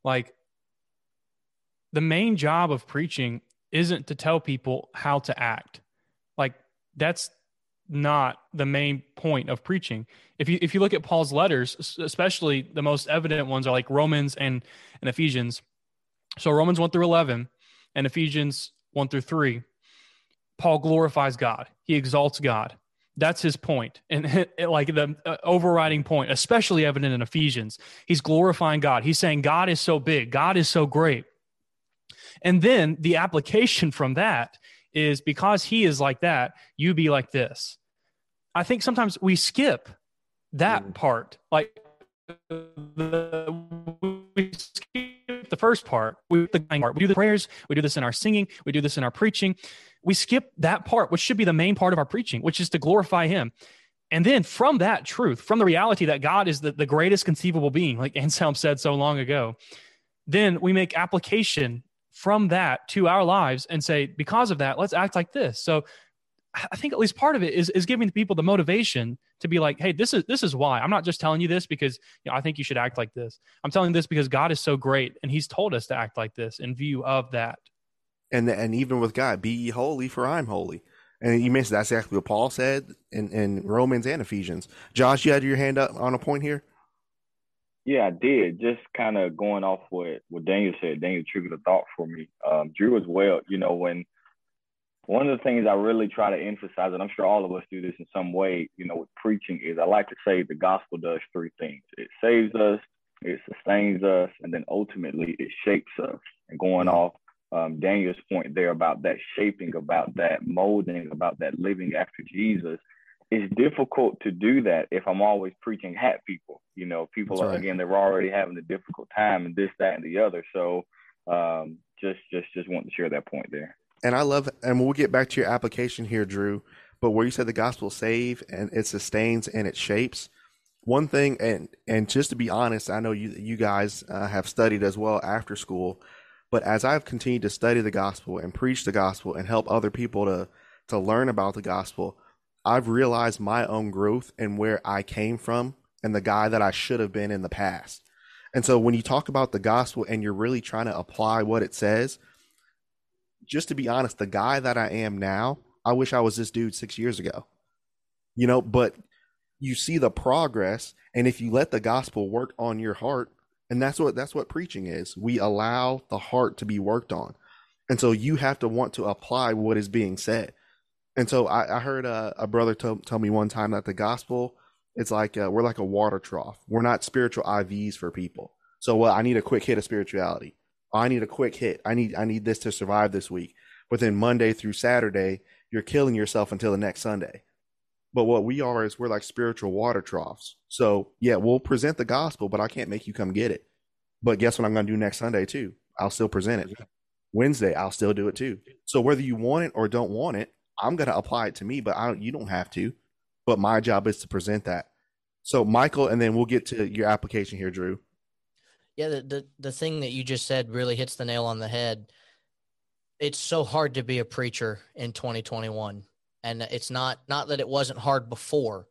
Speaker 4: Like the main job of preaching isn't to tell people how to act. Like that's not the main point of preaching. If you if you look at Paul's letters, especially the most evident ones are like Romans and and Ephesians. So Romans 1 through 11 and Ephesians 1 through 3, Paul glorifies God. He exalts God. That's his point. And it, like the uh, overriding point, especially evident in Ephesians, he's glorifying God. He's saying God is so big, God is so great. And then the application from that is because he is like that, you be like this. I think sometimes we skip that mm. part. Like the, we skip the first part, we the part. We do the prayers, we do this in our singing, we do this in our preaching. We skip that part, which should be the main part of our preaching, which is to glorify him. And then from that truth, from the reality that God is the, the greatest conceivable being, like Anselm said so long ago, then we make application from that to our lives and say, because of that, let's act like this. So I think at least part of it is, is giving people the motivation to be like, hey, this is this is why. I'm not just telling you this because you know, I think you should act like this. I'm telling this because God is so great and He's told us to act like this in view of that.
Speaker 1: And and even with God, be ye holy, for I'm holy. And you mentioned that's exactly what Paul said in, in Romans and Ephesians. Josh, you had your hand up on a point here.
Speaker 3: Yeah, I did. Just kind of going off what what Daniel said. Daniel triggered a thought for me. Um, Drew as well. You know, when one of the things I really try to emphasize, and I'm sure all of us do this in some way, you know, with preaching is I like to say the gospel does three things. It saves us, it sustains us, and then ultimately it shapes us. And going off um, Daniel's point there about that shaping, about that molding, about that living after Jesus, it's difficult to do that if I'm always preaching hat people. You know, people are, again they're already having a difficult time and this, that, and the other. So um, just just just want to share that point there.
Speaker 1: And I love, and we'll get back to your application here, Drew. But where you said the gospel save and it sustains and it shapes. One thing, and and just to be honest, I know you you guys uh, have studied as well after school. But as I've continued to study the gospel and preach the gospel and help other people to to learn about the gospel, I've realized my own growth and where I came from and the guy that I should have been in the past. And so when you talk about the gospel and you're really trying to apply what it says, just to be honest, the guy that I am now, I wish I was this dude six years ago. You know, but you see the progress, and if you let the gospel work on your heart, and that's what that's what preaching is. We allow the heart to be worked on. And so you have to want to apply what is being said. And so I, I heard a, a brother tell, tell me one time that the gospel it's like a, we're like a water trough. We're not spiritual IVs for people. So well, I need a quick hit of spirituality. I need a quick hit. I need I need this to survive this week. But then Monday through Saturday, you're killing yourself until the next Sunday. But what we are is we're like spiritual water troughs. So yeah, we'll present the gospel, but I can't make you come get it. But guess what I'm going to do next Sunday too? I'll still present it. Wednesday, I'll still do it too. So whether you want it or don't want it, I'm going to apply it to me, but I don't, you don't have to. But my job is to present that. So, Michael, and then we'll get to your application here, Drew.
Speaker 7: Yeah, the, the, the thing that you just said really hits the nail on the head. It's so hard to be a preacher in 2021. And it's not not that it wasn't hard before,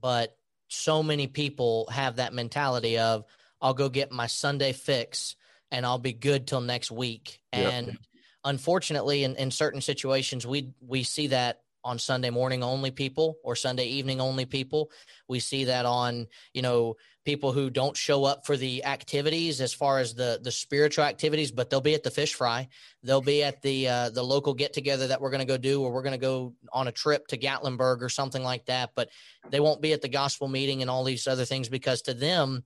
Speaker 7: but so many people have that mentality of I'll go get my Sunday fix and I'll be good till next week.
Speaker 1: Yep.
Speaker 7: Unfortunately, in, in certain situations, we we see that on Sunday morning only people or Sunday evening only people. We see that on, you know, people who don't show up for the activities as far as the the spiritual activities, but they'll be at the fish fry. They'll be at the uh, the local get together that we're going to go do, or we're going to go on a trip to Gatlinburg or something like that. But they won't be at the gospel meeting and all these other things because to them,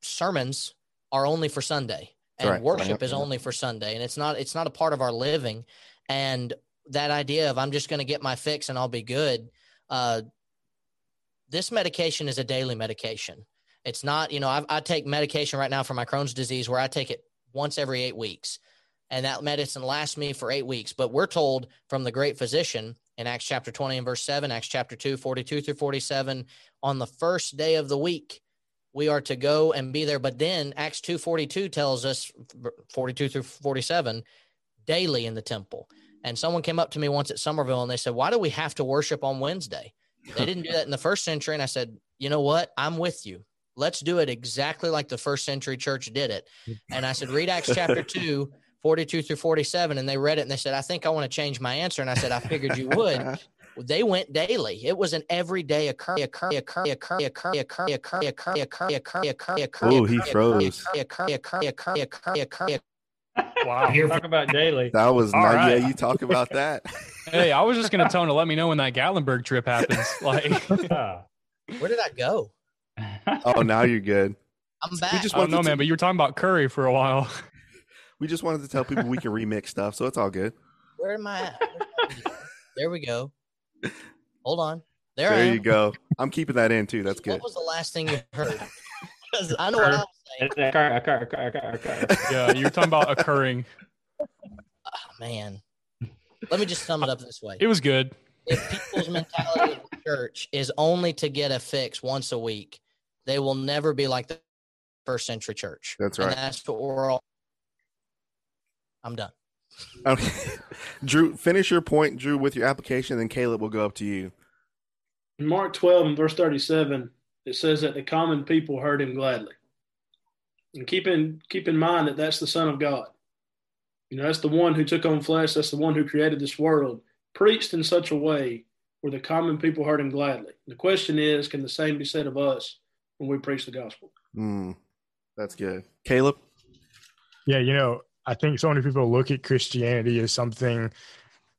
Speaker 7: sermons are only for Sunday and
Speaker 1: Right.
Speaker 7: worship is only for Sunday, and it's not it's not a part of our living. And that idea of I'm just going to get my fix and I'll be good. Uh, this medication is a daily medication. It's not, you know, I, I take medication right now for my Crohn's disease where I take it once every eight weeks. And that medicine lasts me for eight weeks. But we're told from the great physician in Acts chapter 20 and verse 7, Acts chapter 2, 42 through 47, on the first day of the week, we are to go and be there. But then Acts 2:42 tells us, 42 through 47, daily in the temple. And someone came up to me once at Somerville and they said, Why do we have to worship on Wednesday? They didn't do that in the first century. And I said, You know what? I'm with you. Let's do it exactly like the first century church did it. And I said, Read Acts chapter 2, 42 through 47. And they read it and they said, I think I want to change my answer. And I said, I figured you would. They went daily. It was an everyday occurring.
Speaker 1: Ooh, he froze.
Speaker 7: Occurring, occurring, occurring, occurring, occurring.
Speaker 4: Wow.
Speaker 2: Talk about daily.
Speaker 1: That was not.
Speaker 4: right.
Speaker 1: Yeah, you talk about that.
Speaker 4: Hey, I was just gonna tell him to let me know when that Gatlinburg trip happens. Like,
Speaker 2: Ah.
Speaker 7: Where did I go?
Speaker 1: oh, now you're good.
Speaker 7: I'm
Speaker 1: We just
Speaker 4: I don't
Speaker 1: wanted
Speaker 4: know,
Speaker 1: to,
Speaker 4: man, but you were talking about Curry for a while.
Speaker 1: we just wanted to tell people we can remix stuff, so it's all good.
Speaker 7: Where am I at? There we go. Hold on. There,
Speaker 1: There
Speaker 7: am.
Speaker 1: you go. I'm keeping that in too. That's good.
Speaker 7: What was the last thing you heard? 'Cause I know what I was saying.
Speaker 2: Occur, occur, occur, occur, occur.
Speaker 4: Yeah, you were talking about occurring.
Speaker 7: Oh, man. Let me just sum it up this way.
Speaker 4: It was good.
Speaker 7: If people's mentality of the church is only to get a fix once a week, they will never be like the first century church.
Speaker 1: That's
Speaker 7: And
Speaker 1: right.
Speaker 7: that's what we're all. I'm done.
Speaker 1: Okay. Drew, finish your point, Drew, with your application, then Caleb will go up to you.
Speaker 8: In Mark 12 and verse 37, it says that the common people heard him gladly. And keep in, keep in mind that that's the Son of God. You know, that's the one who took on flesh, that's the one who created this world, preached in such a way where the common people heard him gladly. The question is, can the same be said of us when we preach the gospel?
Speaker 1: Mm, that's good. Caleb?
Speaker 6: Yeah, you know, I think so many people look at Christianity as something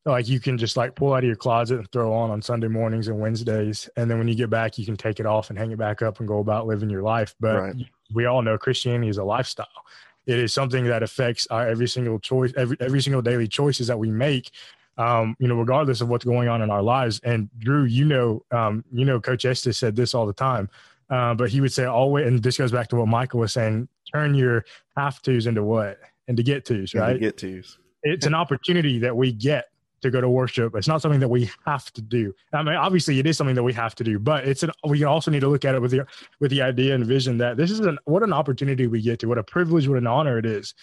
Speaker 6: like you can just like pull out of your closet and throw on on Sunday mornings and Wednesdays, and then when you get back, you can take it off and hang it back up and go about living your life. But
Speaker 1: Right.
Speaker 6: we all know Christianity is a lifestyle. It is something that affects our every single choice, every every single daily choices that we make. Um, you know, regardless of what's going on in our lives. And Drew, you know, um, you know, Coach Estes said this all the time. Uh, but he would say always, and this goes back to what Michael was saying: turn your have tos into what, into get tos,
Speaker 1: And to
Speaker 6: right?
Speaker 1: Get tos.
Speaker 6: it's an opportunity that we get to go to worship. It's not something that we have to do. I mean, obviously, it is something that we have to do, but it's an, we also need to look at it with the with the idea and vision that this is an what an opportunity we get to, what a privilege, what an honor it is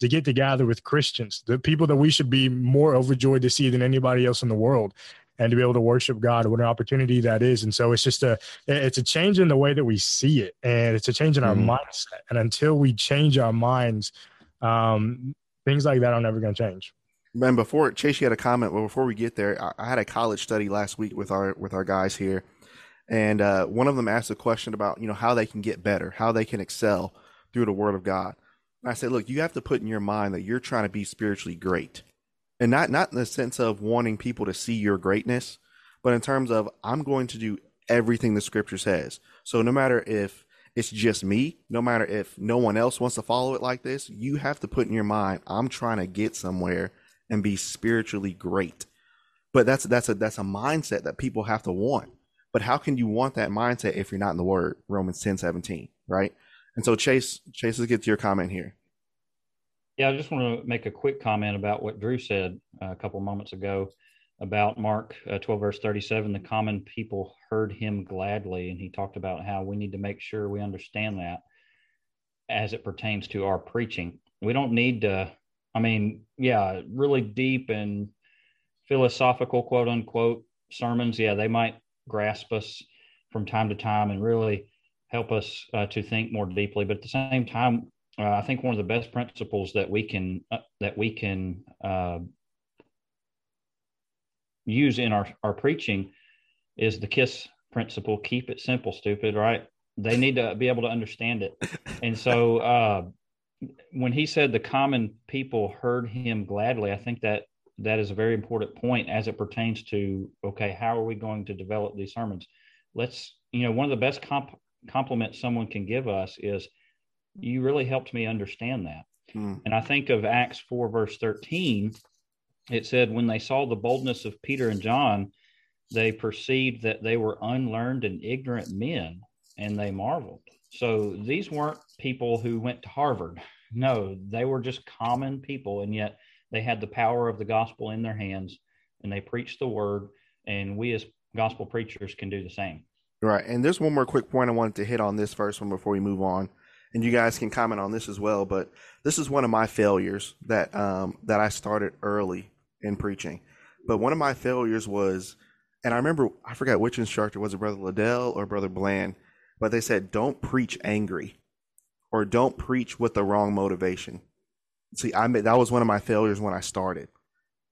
Speaker 6: to get to gather with Christians, the people that we should be more overjoyed to see than anybody else in the world. And to be able to worship God, what an opportunity that is! And so it's just a, it's a change in the way that we see it, and it's a change in our
Speaker 1: Mhm.
Speaker 6: mindset. And until we change our minds, um, things like that are never going to change.
Speaker 1: Man, before Chase, you had a comment. Well, before we get there, I, I had a college study last week with our with our guys here, and uh, one of them asked a question about you know how they can get better, how they can excel through the Word of God. And I said, look, you have to put in your mind that you're trying to be spiritually great, and not not in the sense of wanting people to see your greatness, but in terms of I'm going to do everything the Scripture says. So no matter if it's just me, no matter if no one else wants to follow it like this, you have to put in your mind, I'm trying to get somewhere and be spiritually great. But that's that's a that's a mindset that people have to want. But how can you want that mindset if you're not in the word? Romans 10, 17, right? And so Chase, Chase, let's get to your comment here.
Speaker 2: Yeah, I just want to make a quick comment about what Drew said uh, a couple moments ago about Mark uh, 12, verse 37. The common people heard him gladly. And he talked about how we need to make sure we understand that as it pertains to our preaching. We don't need to, I mean, yeah, really deep and philosophical, quote unquote, sermons. Yeah, they might grasp us from time to time and really help us uh, to think more deeply. But at the same time, uh, I think one of the best principles that we can uh, that we can uh, use in our, our preaching is the KISS principle. Keep it simple stupid right? They need to be able to understand it. And so uh, when he said the common people heard him gladly i think that that is a very important point as it pertains to okay how are we going to develop these sermons? Let's you know one of the best comp- compliments someone can give us is you really helped me understand that. Hmm. and i think of acts 4 verse 13 it said when they saw the boldness of peter and john they perceived that they were unlearned and ignorant men and they marveled. So these weren't people who went to harvard. No they were just common people and yet they had the power of the gospel in their hands and they preached the word and we as gospel preachers can do the same.
Speaker 1: Right and there's one more quick point i wanted to hit on this first one before we move on and you guys can comment on this as well but this is one of my failures that um, that i started early in preaching. But one of my failures was and i remember i forgot which instructor was it brother liddell or brother bland? But they said don't preach angry or don't preach with the wrong motivation. See, I made, that was one of my failures when I started,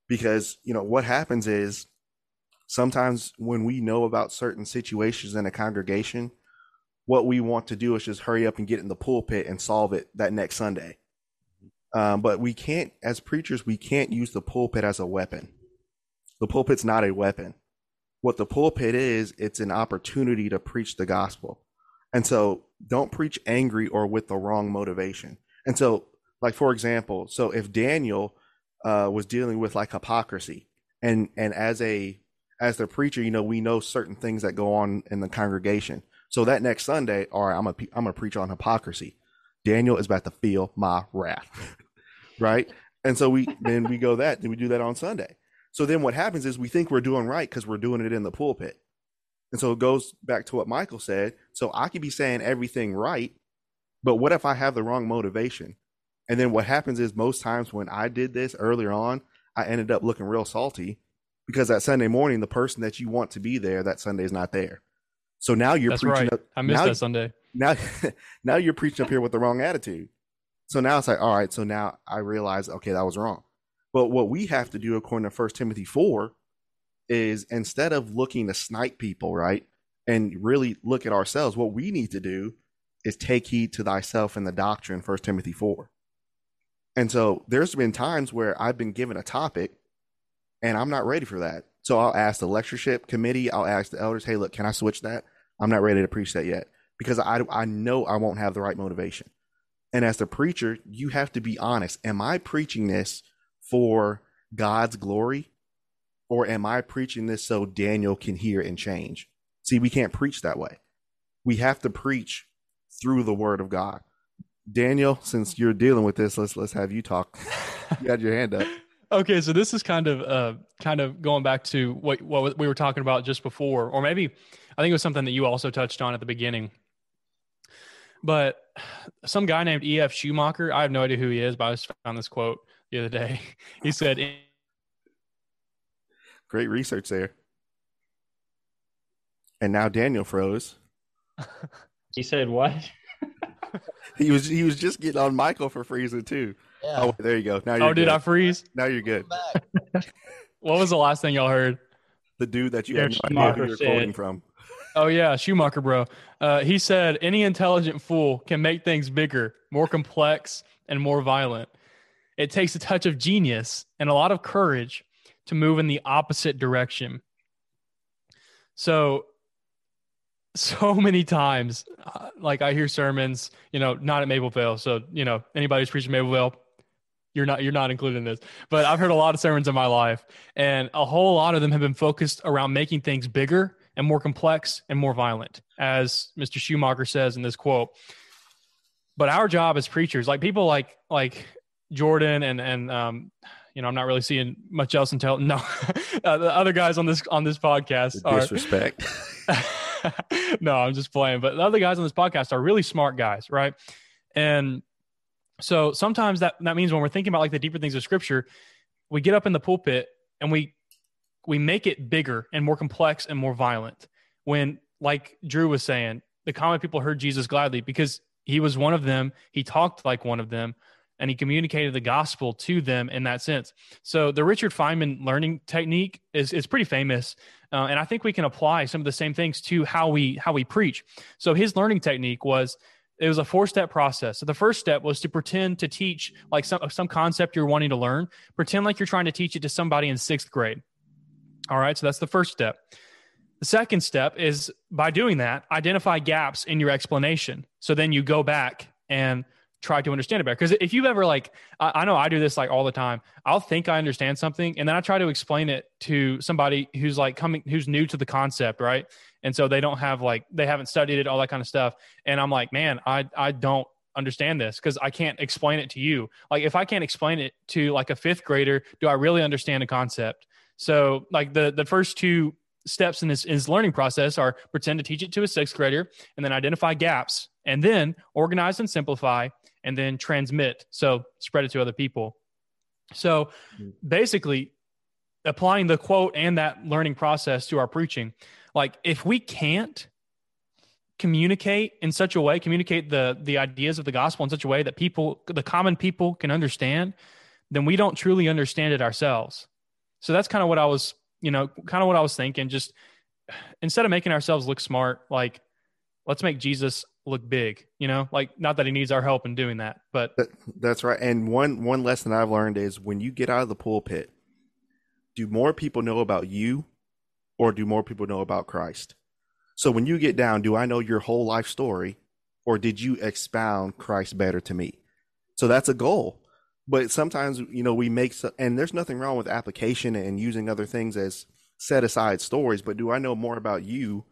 Speaker 1: because you know what happens is sometimes when we know about certain situations in a congregation, what we want to do is just hurry up and get in the pulpit and solve it that next Sunday. Um, but we can't, as preachers, we can't use the pulpit as a weapon. The pulpit's not a weapon. What the pulpit is, it's an opportunity to preach the gospel. And so don't preach angry or with the wrong motivation. And so like for example, so if Daniel uh, was dealing with like hypocrisy, and and as a as the preacher, you know, we know certain things that go on in the congregation. So that next Sunday, all right, I'm a I'm gonna preach on hypocrisy. Daniel is about to feel my wrath, right? And so we then we go that then we do that on Sunday. So then what happens is we think we're doing right because we're doing it in the pulpit. And so it goes back to what Michael said. So I could be saying everything right, but what if I have the wrong motivation? And then what happens is most times when I did this earlier on, I ended up looking real salty because that Sunday morning, the person that you want to be there that Sunday is not there. So now you're
Speaker 4: That's
Speaker 1: preaching.
Speaker 4: Right.
Speaker 1: Up,
Speaker 4: I missed
Speaker 1: now,
Speaker 4: that Sunday.
Speaker 1: Now, now you're preaching up here with the wrong attitude. So now it's like, all right. So now I realize, okay, that was wrong. But what we have to do, according to First Timothy four, is instead of looking to snipe people, right, and really look at ourselves, what we need to do is take heed to thyself and the doctrine. First Timothy four. And so there's been times where I've been given a topic and I'm not ready for that. So I'll ask the lectureship committee, I'll ask the elders, hey, look, can I switch that? I'm not ready to preach that yet because I, I know I won't have the right motivation. And as the preacher, you have to be honest. Am I preaching this for God's glory or am I preaching this so Daniel can hear and change? See, we can't preach that way. We have to preach through the word of God. Daniel, since you're dealing with this, let's let's have you talk. you had your hand up.
Speaker 4: Okay, so this is kind of uh kind of going back to what what we were talking about just before, or maybe I think it was something that you also touched on at the beginning. But some guy named E.F. Schumacher, I have no idea who he is, but I just found this quote the other day. He said,
Speaker 1: "Great research there." And now Daniel froze.
Speaker 2: he said what?
Speaker 1: he was he was just getting on Michael for freezing too. Yeah. Oh, there you go. Now oh, you're
Speaker 4: oh, did
Speaker 1: good.
Speaker 4: I freeze?
Speaker 1: Now you're good.
Speaker 4: what was the last thing y'all heard?
Speaker 1: The dude that you yeah, had no idea who you're quoting from.
Speaker 4: Oh yeah, Schumacher, bro. Uh, he said any intelligent fool can make things bigger, more complex, and more violent. It takes a touch of genius and a lot of courage to move in the opposite direction. So so many times, uh, like I hear sermons, you know, not at Mabelvale. So, you know, anybody who's preaching Mabelvale, you're not you're not included in this. But I've heard a lot of sermons in my life, and a whole lot of them have been focused around making things bigger and more complex and more violent, as Mr. Schumacher says in this quote. But our job as preachers, like people like like Jordan and and um, you know, I'm not really seeing much else until no, uh, the other guys on this on this podcast
Speaker 1: the disrespect.
Speaker 4: are no, I'm just playing. But the other guys on this podcast are really smart guys, right? And so sometimes that that means when we're thinking about like the deeper things of Scripture, we get up in the pulpit and we we make it bigger and more complex and more violent. When like Drew was saying, the common people heard Jesus gladly because he was one of them. He talked like one of them and he communicated the gospel to them in that sense. So the Richard Feynman learning technique is, is pretty famous. Uh, and I think we can apply some of the same things to how we how we preach. So his learning technique was it was a four step process. So the first step was to pretend to teach like some some concept you're wanting to learn. Pretend like you're trying to teach it to somebody in sixth grade. All right, so that's the first step. The second step is by doing that, identify gaps in your explanation. So then you go back and try to understand it better. Because if you've ever like, I, I, know I do this like all the time. I'll think I understand something, and then I try to explain it to somebody who's like coming, who's new to the concept, right? And so they don't have like they haven't studied it, all that kind of stuff. And I'm like, man, I I don't understand this because I can't explain it to you. Like if I can't explain it to like a fifth grader, do I really understand a concept? So like the the first two steps in this, in learning process are pretend to teach it to a sixth grader and then identify gaps and then organize and simplify and then transmit. So spread it to other people. So mm-hmm. basically, applying the quote and that learning process to our preaching, like if we can't communicate in such a way, communicate the the ideas of the gospel in such a way that people, the common people, can understand, then we don't truly understand it ourselves. So that's kind of what I was, you know, kind of what I was thinking. Just instead of making ourselves look smart, like let's make Jesus look big you know? Like not that he needs our help in doing that but
Speaker 1: that's right. And one one lesson i've learned is when you get out of the pulpit do more people know about you or do more people know about christ? So when you get down do i know your whole life story or did you expound christ better to me? So that's a goal but sometimes you know we make and there's nothing wrong with application and using other things as set aside stories but do i know more about you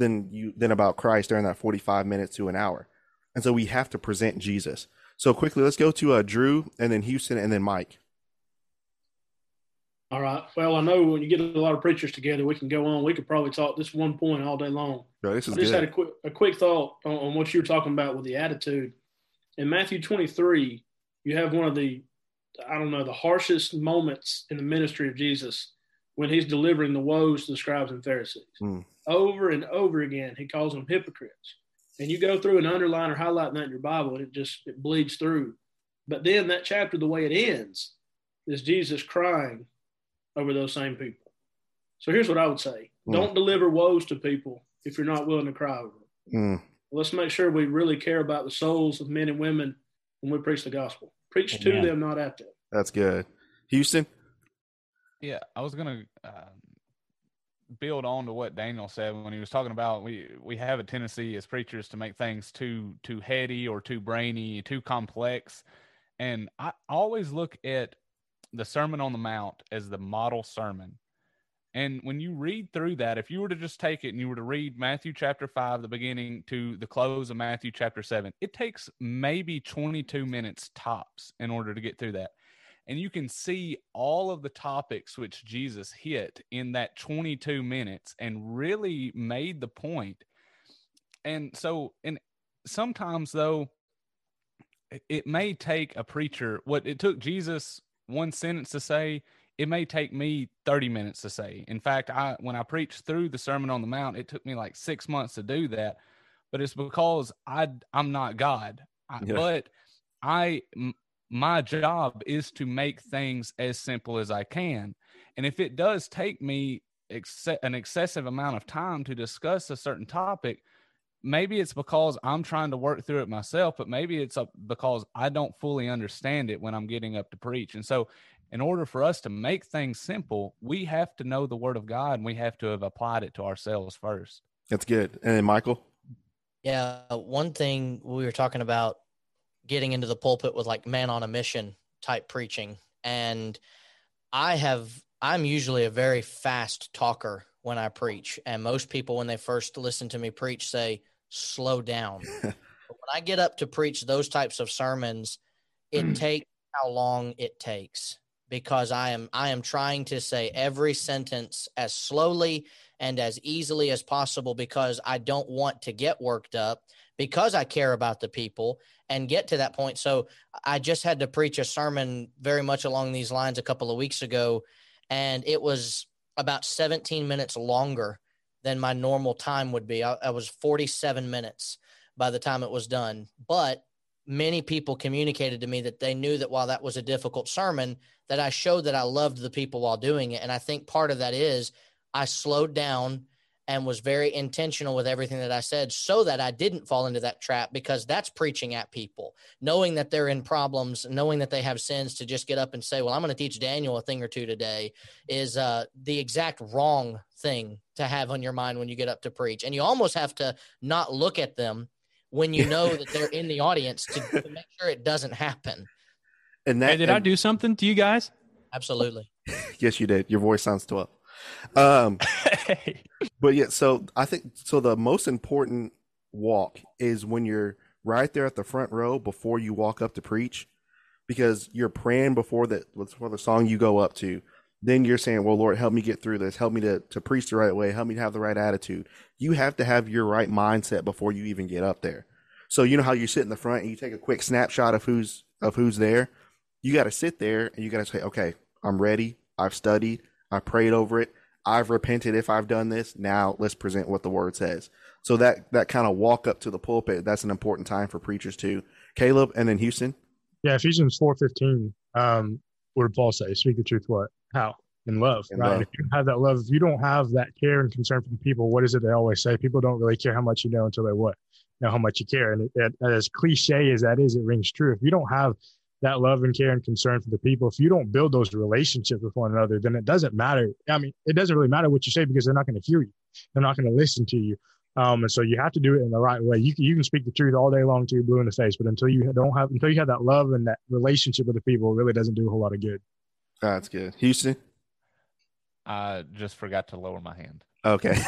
Speaker 1: than you than about Christ during that 45 minutes to an hour. And so we have to present Jesus. So quickly, let's go to uh, Drew and then Houston and then Mike.
Speaker 8: All right. Well, I know when you get a lot of preachers together, we can go on. We could probably talk this one point all day long.
Speaker 1: Bro, this is
Speaker 8: I just
Speaker 1: good.
Speaker 8: had a quick a quick thought on, on what you were talking about with the attitude. In Matthew 23, you have one of the I don't know the harshest moments in the ministry of Jesus when he's delivering the woes to the scribes and Pharisees. Mm. Over and over again, he calls them hypocrites. And you go through and underline or highlight that in your Bible, and it just it bleeds through. But then that chapter, the way it ends, is Jesus crying over those same people. So here's what I would say: mm. Don't deliver woes to people if you're not willing to cry over them. Mm. Let's make sure we really care about the souls of men and women when we preach the gospel. Preach Amen. to them, not at them.
Speaker 1: That's good. Houston,
Speaker 5: yeah, I was gonna uh, build on to what Daniel said when he was talking about we we have a tendency as preachers to make things too too heady or too brainy, too complex, and I always look at the Sermon on the Mount as the model sermon. And when you read through that, if you were to just take it and you were to read Matthew chapter 5, the beginning to the close of Matthew chapter 7, it takes maybe 22 minutes tops in order to get through that and you can see all of the topics which Jesus hit in that 22 minutes and really made the point. And so, and sometimes though, it may take a preacher what it took Jesus one sentence to say, it may take me 30 minutes to say. In fact, I when I preached through the Sermon on the Mount, it took me like six months to do that. But it's because I I'm not God. I, yeah. But I my job is to make things as simple as I can. And if it does take me ex- an excessive amount of time to discuss a certain topic, maybe it's because I'm trying to work through it myself, but maybe it's because I don't fully understand it when I'm getting up to preach. And so, in order for us to make things simple, we have to know the Word of God and we have to have applied it to ourselves first.
Speaker 1: That's good. And then, Michael?
Speaker 7: Yeah, one thing we were talking about getting into the pulpit with like man on a mission type preaching. And I have, I'm usually a very fast talker when I preach. And most people, when they first listen to me preach, say, slow down. when I get up to preach those types of sermons, it mm. takes how long it takes because I am I am trying to say every sentence as slowly and as easily as possible because I don't want to get worked up because I care about the people and get to that point. So I just had to preach a sermon very much along these lines a couple of weeks ago, and it was about 17 minutes longer than my normal time would be. I, I was 47 minutes by the time it was done. But many people communicated to me that they knew that while that was a difficult sermon, that I showed that I loved the people while doing it. And I think part of that is I slowed down and was very intentional with everything that I said so that I didn't fall into that trap because that's preaching at people, knowing that they're in problems, knowing that they have sins to just get up and say, Well, I'm going to teach Daniel a thing or two today is uh, the exact wrong thing to have on your mind when you get up to preach. And you almost have to not look at them when you know that they're in the audience to, to make sure it doesn't happen.
Speaker 4: And that hey, did and, I do something to you guys?
Speaker 7: Absolutely.
Speaker 1: yes, you did. Your voice sounds 12. Um, but yeah, so I think so. The most important walk is when you're right there at the front row before you walk up to preach, because you're praying before the before the song you go up to. Then you're saying, "Well, Lord, help me get through this. Help me to to preach the right way. Help me to have the right attitude." You have to have your right mindset before you even get up there. So you know how you sit in the front and you take a quick snapshot of who's of who's there. You got to sit there and you got to say, "Okay, I'm ready. I've studied. I prayed over it. I've repented if I've done this. Now let's present what the word says. So that that kind of walk up to the pulpit, that's an important time for preachers too. Caleb and then Houston.
Speaker 6: Yeah, Ephesians four fifteen. Um, what did Paul say? Speak the truth. What? How? In love, in right? Love. If you have that love, if you don't have that care and concern for the people, what is it they always say? People don't really care how much you know until they what know how much you care. And it, it, as cliche as that is, it rings true. If you don't have that love and care and concern for the people, if you don't build those relationships with one another, then it doesn't matter. I mean, it doesn't really matter what you say because they're not going to hear you. They're not going to listen to you. Um, and so you have to do it in the right way. You can, you can speak the truth all day long to you blue in the face, but until you don't have, until you have that love and that relationship with the people, it really doesn't do a whole lot of good.
Speaker 1: That's good. Houston.
Speaker 5: I just forgot to lower my hand.
Speaker 1: Okay.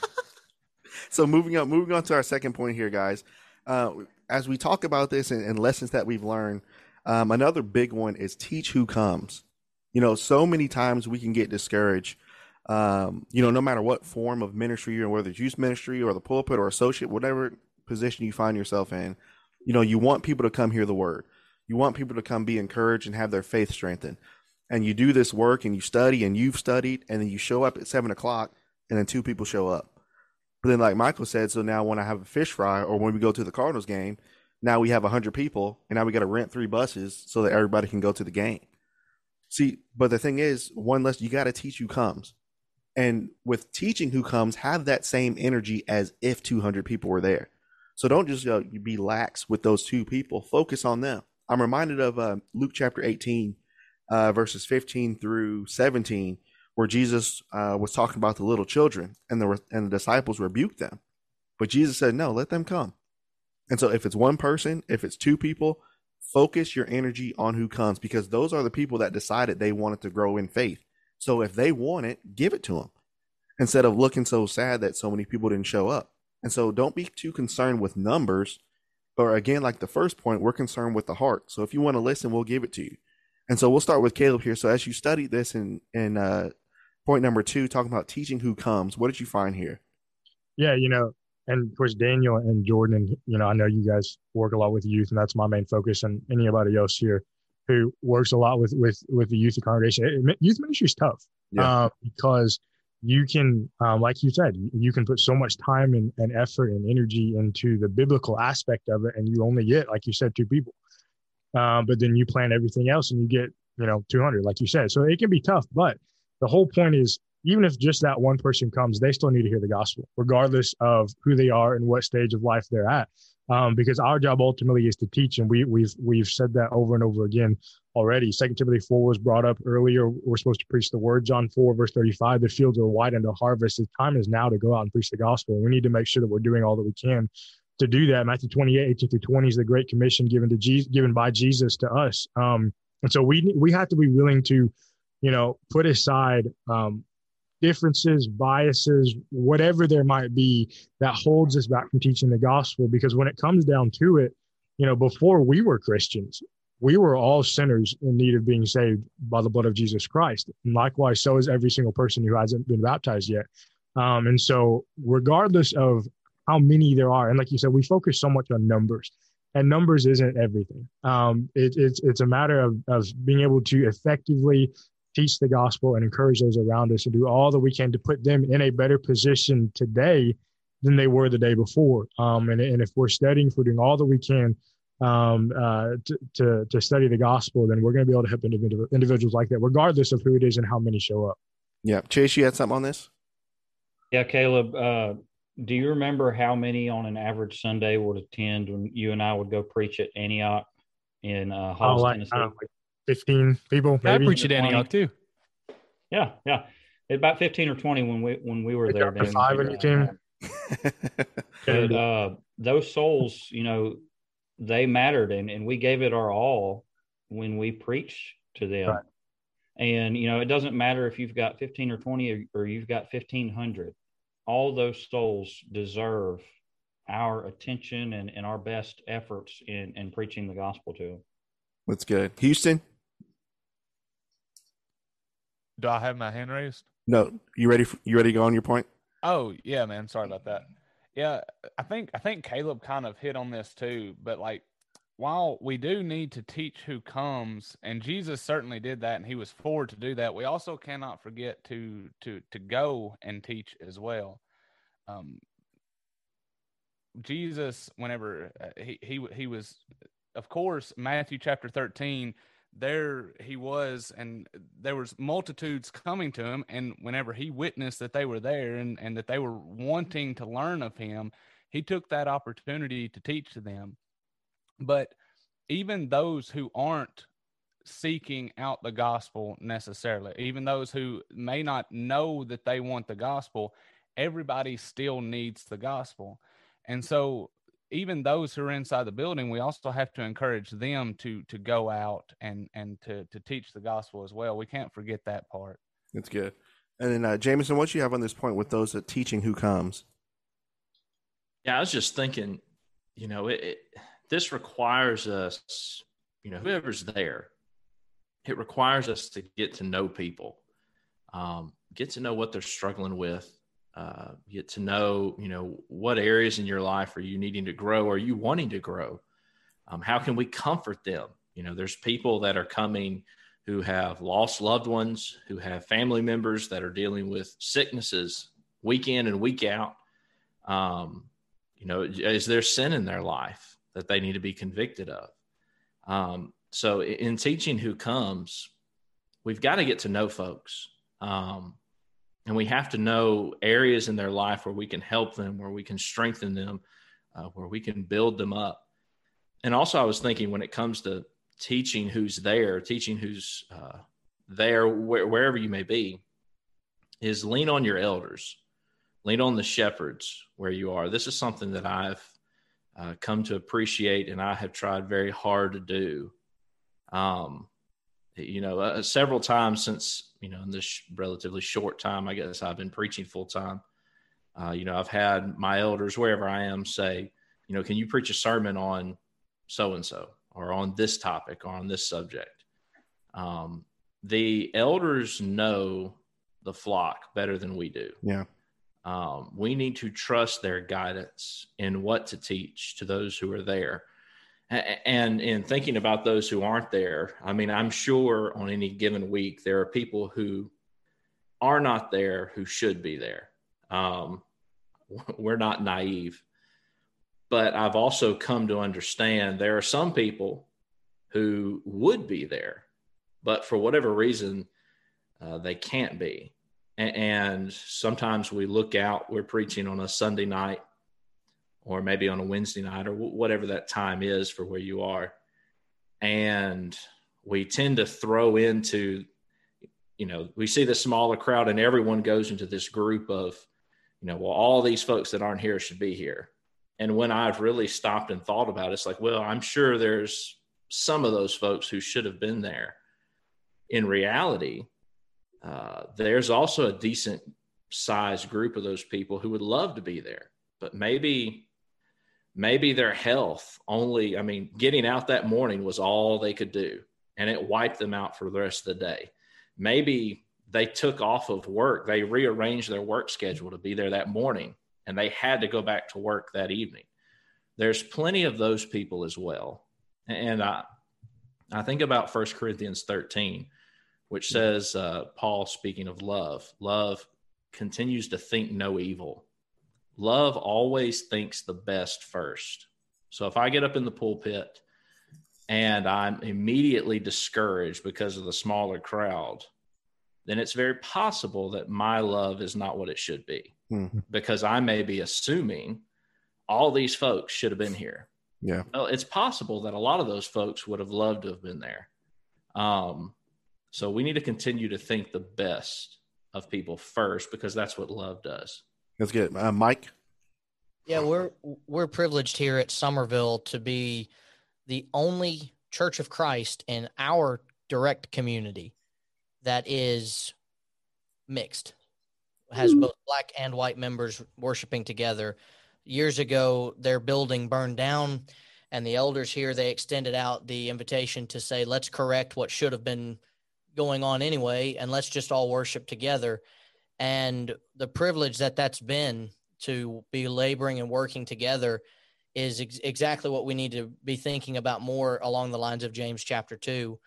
Speaker 1: so moving on, moving on to our second point here, guys. Uh, as we talk about this and, and lessons that we've learned, um, another big one is teach who comes. You know, so many times we can get discouraged. Um, you know, no matter what form of ministry or whether it's youth ministry or the pulpit or associate, whatever position you find yourself in, you know, you want people to come hear the word. You want people to come be encouraged and have their faith strengthened. And you do this work and you study and you've studied and then you show up at seven o'clock and then two people show up. But then, like Michael said, so now when I have a fish fry or when we go to the Cardinals game, now we have 100 people and now we got to rent three buses so that everybody can go to the game. See, but the thing is, one less, you got to teach who comes. And with teaching who comes, have that same energy as if 200 people were there. So don't just be lax with those two people. Focus on them. I'm reminded of uh, Luke chapter 18, uh, verses 15 through 17 where Jesus uh, was talking about the little children, and the and the disciples rebuked them, but Jesus said, "No, let them come." And so, if it's one person, if it's two people, focus your energy on who comes, because those are the people that decided they wanted to grow in faith. So, if they want it, give it to them, instead of looking so sad that so many people didn't show up. And so, don't be too concerned with numbers. But again, like the first point, we're concerned with the heart. So if you want to listen, we'll give it to you. And so we'll start with Caleb here. So as you study this in in uh, point number two, talking about teaching who comes. What did you find here?
Speaker 6: Yeah, you know, and of course Daniel and Jordan, and you know, I know you guys work a lot with youth, and that's my main focus. And anybody else here who works a lot with with with the youth congregation, youth ministry is tough yeah. uh, because you can, um, like you said, you can put so much time and, and effort and energy into the biblical aspect of it, and you only get, like you said, two people. Um, but then you plan everything else, and you get, you know, 200, like you said. So it can be tough, but the whole point is even if just that one person comes, they still need to hear the gospel, regardless of who they are and what stage of life they're at. Um, because our job ultimately is to teach, and we, we've we've said that over and over again already. Second Timothy four was brought up earlier. We're supposed to preach the word. John four verse thirty five: the fields are wide unto harvest. The time is now to go out and preach the gospel. We need to make sure that we're doing all that we can to do that. Matthew 28, 18 through 20 is the great commission given to Jesus, given by Jesus to us. Um, and so we we have to be willing to you know, put aside um, differences, biases, whatever there might be that holds us back from teaching the gospel. Because when it comes down to it, you know, before we were Christians, we were all sinners in need of being saved by the blood of Jesus Christ. And likewise, so is every single person who hasn't been baptized yet. Um, and so, regardless of how many there are, and like you said, we focus so much on numbers, and numbers isn't everything. Um, it, it's it's a matter of of being able to effectively teach the gospel and encourage those around us and do all that we can to put them in a better position today than they were the day before. Um, and, and if we're studying, if we're doing all that we can um, uh, to, to, to, study the gospel, then we're going to be able to help individuals like that, regardless of who it is and how many show up.
Speaker 1: Yeah. Chase, you had something on this?
Speaker 2: Yeah, Caleb. Uh, do you remember how many on an average Sunday would attend when you and I would go preach at Antioch in uh, Halls, oh, like, Tennessee?
Speaker 6: like 15 people. Maybe.
Speaker 4: I preach at Antioch too.
Speaker 2: Yeah, yeah. About 15 or 20 when we when we were there.
Speaker 6: Five when you came.
Speaker 2: but, uh, those souls, you know, they mattered and, and we gave it our all when we preached to them. Right. And, you know, it doesn't matter if you've got 15 or 20 or, or you've got 1500, all those souls deserve our attention and, and our best efforts in, in preaching the gospel to them.
Speaker 1: That's good. Houston?
Speaker 5: Do I have my hand raised?
Speaker 1: No. You ready? For, you ready to go on your point?
Speaker 5: Oh yeah, man. Sorry about that. Yeah, I think I think Caleb kind of hit on this too. But like, while we do need to teach who comes, and Jesus certainly did that, and he was forward to do that, we also cannot forget to to to go and teach as well. Um, Jesus, whenever uh, he he he was, of course, Matthew chapter thirteen there he was and there was multitudes coming to him and whenever he witnessed that they were there and, and that they were wanting to learn of him he took that opportunity to teach to them. But even those who aren't seeking out the gospel necessarily even those who may not know that they want the gospel everybody still needs the gospel. And so even those who are inside the building, we also have to encourage them to to go out and and to to teach the gospel as well. We can't forget that part.
Speaker 1: That's good. And then uh, Jameson, what you have on this point with those that teaching who comes?
Speaker 9: Yeah, I was just thinking, you know, it, it this requires us, you know, whoever's there, it requires us to get to know people, um, get to know what they're struggling with, uh, get to know you know what areas in your life are you needing to grow? Are you wanting to grow? Um, how can we comfort them? You know there's people that are coming who have lost loved ones who have family members that are dealing with sicknesses week in and week out. Um, you know is there sin in their life that they need to be convicted of? Um, so in teaching who comes we've got to get to know folks. Um, and we have to know areas in their life where we can help them where we can strengthen them uh, where we can build them up. And also i was thinking when it comes to teaching who's there teaching who's uh, there wh- wherever you may be is lean on your elders. Lean on the shepherds where you are. This is something that i've uh, come to appreciate and i have tried very hard to do. Um, you know, uh, several times since, you know, in this relatively short time, I guess I've been preaching full time. Uh, you know, I've had my elders wherever I am say, you know, can you preach a sermon on so and so or on this topic or on this subject? Um, the elders know the flock better than we do.
Speaker 1: Yeah.
Speaker 9: Um, we need to trust their guidance in what to teach to those who are there and in thinking about those who aren't there i mean i'm sure on any given week there are people who are not there who should be there. Um, we're not naive. But i've also come to understand there are some people who would be there but for whatever reason uh, they can't be. And sometimes we look out we're preaching on a sunday night or maybe on a Wednesday night or whatever that time is for where you are. And we tend to throw into, you know, we see the smaller crowd and everyone goes into this group of, you know, well, all these folks that aren't here should be here. And when I've really stopped and thought about it, it's like, well, I'm sure there's some of those folks who should have been there. In reality, uh, there's also a decent sized group of those people who would love to be there, but maybe maybe their health only, I mean, getting out that morning was all they could do and it wiped them out for the rest of the day. Maybe they took off of work, they rearranged their work schedule to be there that morning and they had to go back to work that evening. There's plenty of those people as well. And I, I think about First Corinthians 13, which says, uh, Paul speaking of love, love continues to think no evil. Love always thinks the best first. So if I get up in the pulpit and I'm immediately discouraged because of the smaller crowd, then it's very possible that my love is not what it should be
Speaker 1: Hmm.
Speaker 9: because I may be assuming all these folks should have been here.
Speaker 1: Yeah.
Speaker 9: Well, it's possible that a lot of those folks would have loved to have been there. Um, so we need to continue to think the best of people first because that's what love does.
Speaker 1: That's good. Uh, Mike?
Speaker 7: Yeah, we're we're privileged here at Somerville to be the only Church of Christ in our direct community that is mixed, has both black and white members worshiping together. Years ago, their building burned down, and the elders here they extended out the invitation to say, "Let's correct what should have been going on anyway, and let's just all worship together." And the privilege that that's been to be laboring and working together is ex- exactly what we need to be thinking about more along the lines of James chapter 2.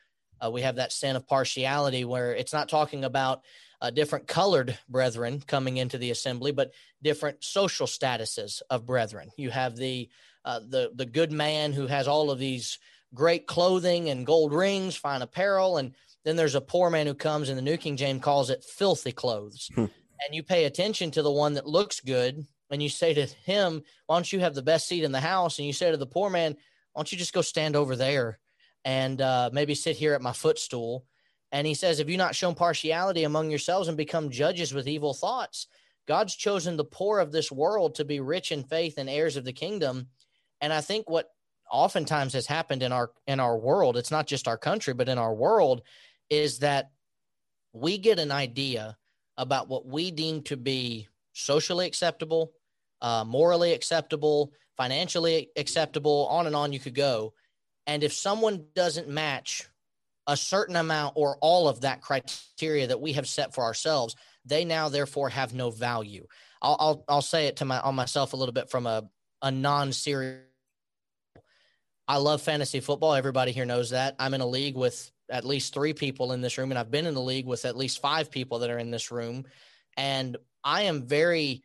Speaker 7: Uh, we have that sin of partiality where it's not talking about uh, different colored brethren coming into the assembly, but different social statuses of brethren. You have the uh, the the good man who has all of these great clothing and gold rings, fine apparel, and then there's a poor man who comes, and the New King James calls it filthy clothes.
Speaker 1: Hmm.
Speaker 7: And you pay attention to the one that looks good, and you say to him, "Why don't you have the best seat in the house?" And you say to the poor man, "Why don't you just go stand over there and uh, maybe sit here at my footstool?" And he says, "Have you not shown partiality among yourselves and become judges with evil thoughts? God's chosen the poor of this world to be rich in faith and heirs of the kingdom." And I think what oftentimes has happened in our in our world, it's not just our country, but in our world, is that we get an idea about what we deem to be socially acceptable, uh, morally acceptable, financially acceptable, on and on you could go. And if someone doesn't match a certain amount or all of that criteria that we have set for ourselves, they now therefore have no value. I'll I'll, I'll say it to my on myself a little bit from a a non-serious. I love fantasy football. Everybody here knows that. I'm in a league with at least three people in this room, and I've been in the league with at least five people that are in this room. And I am very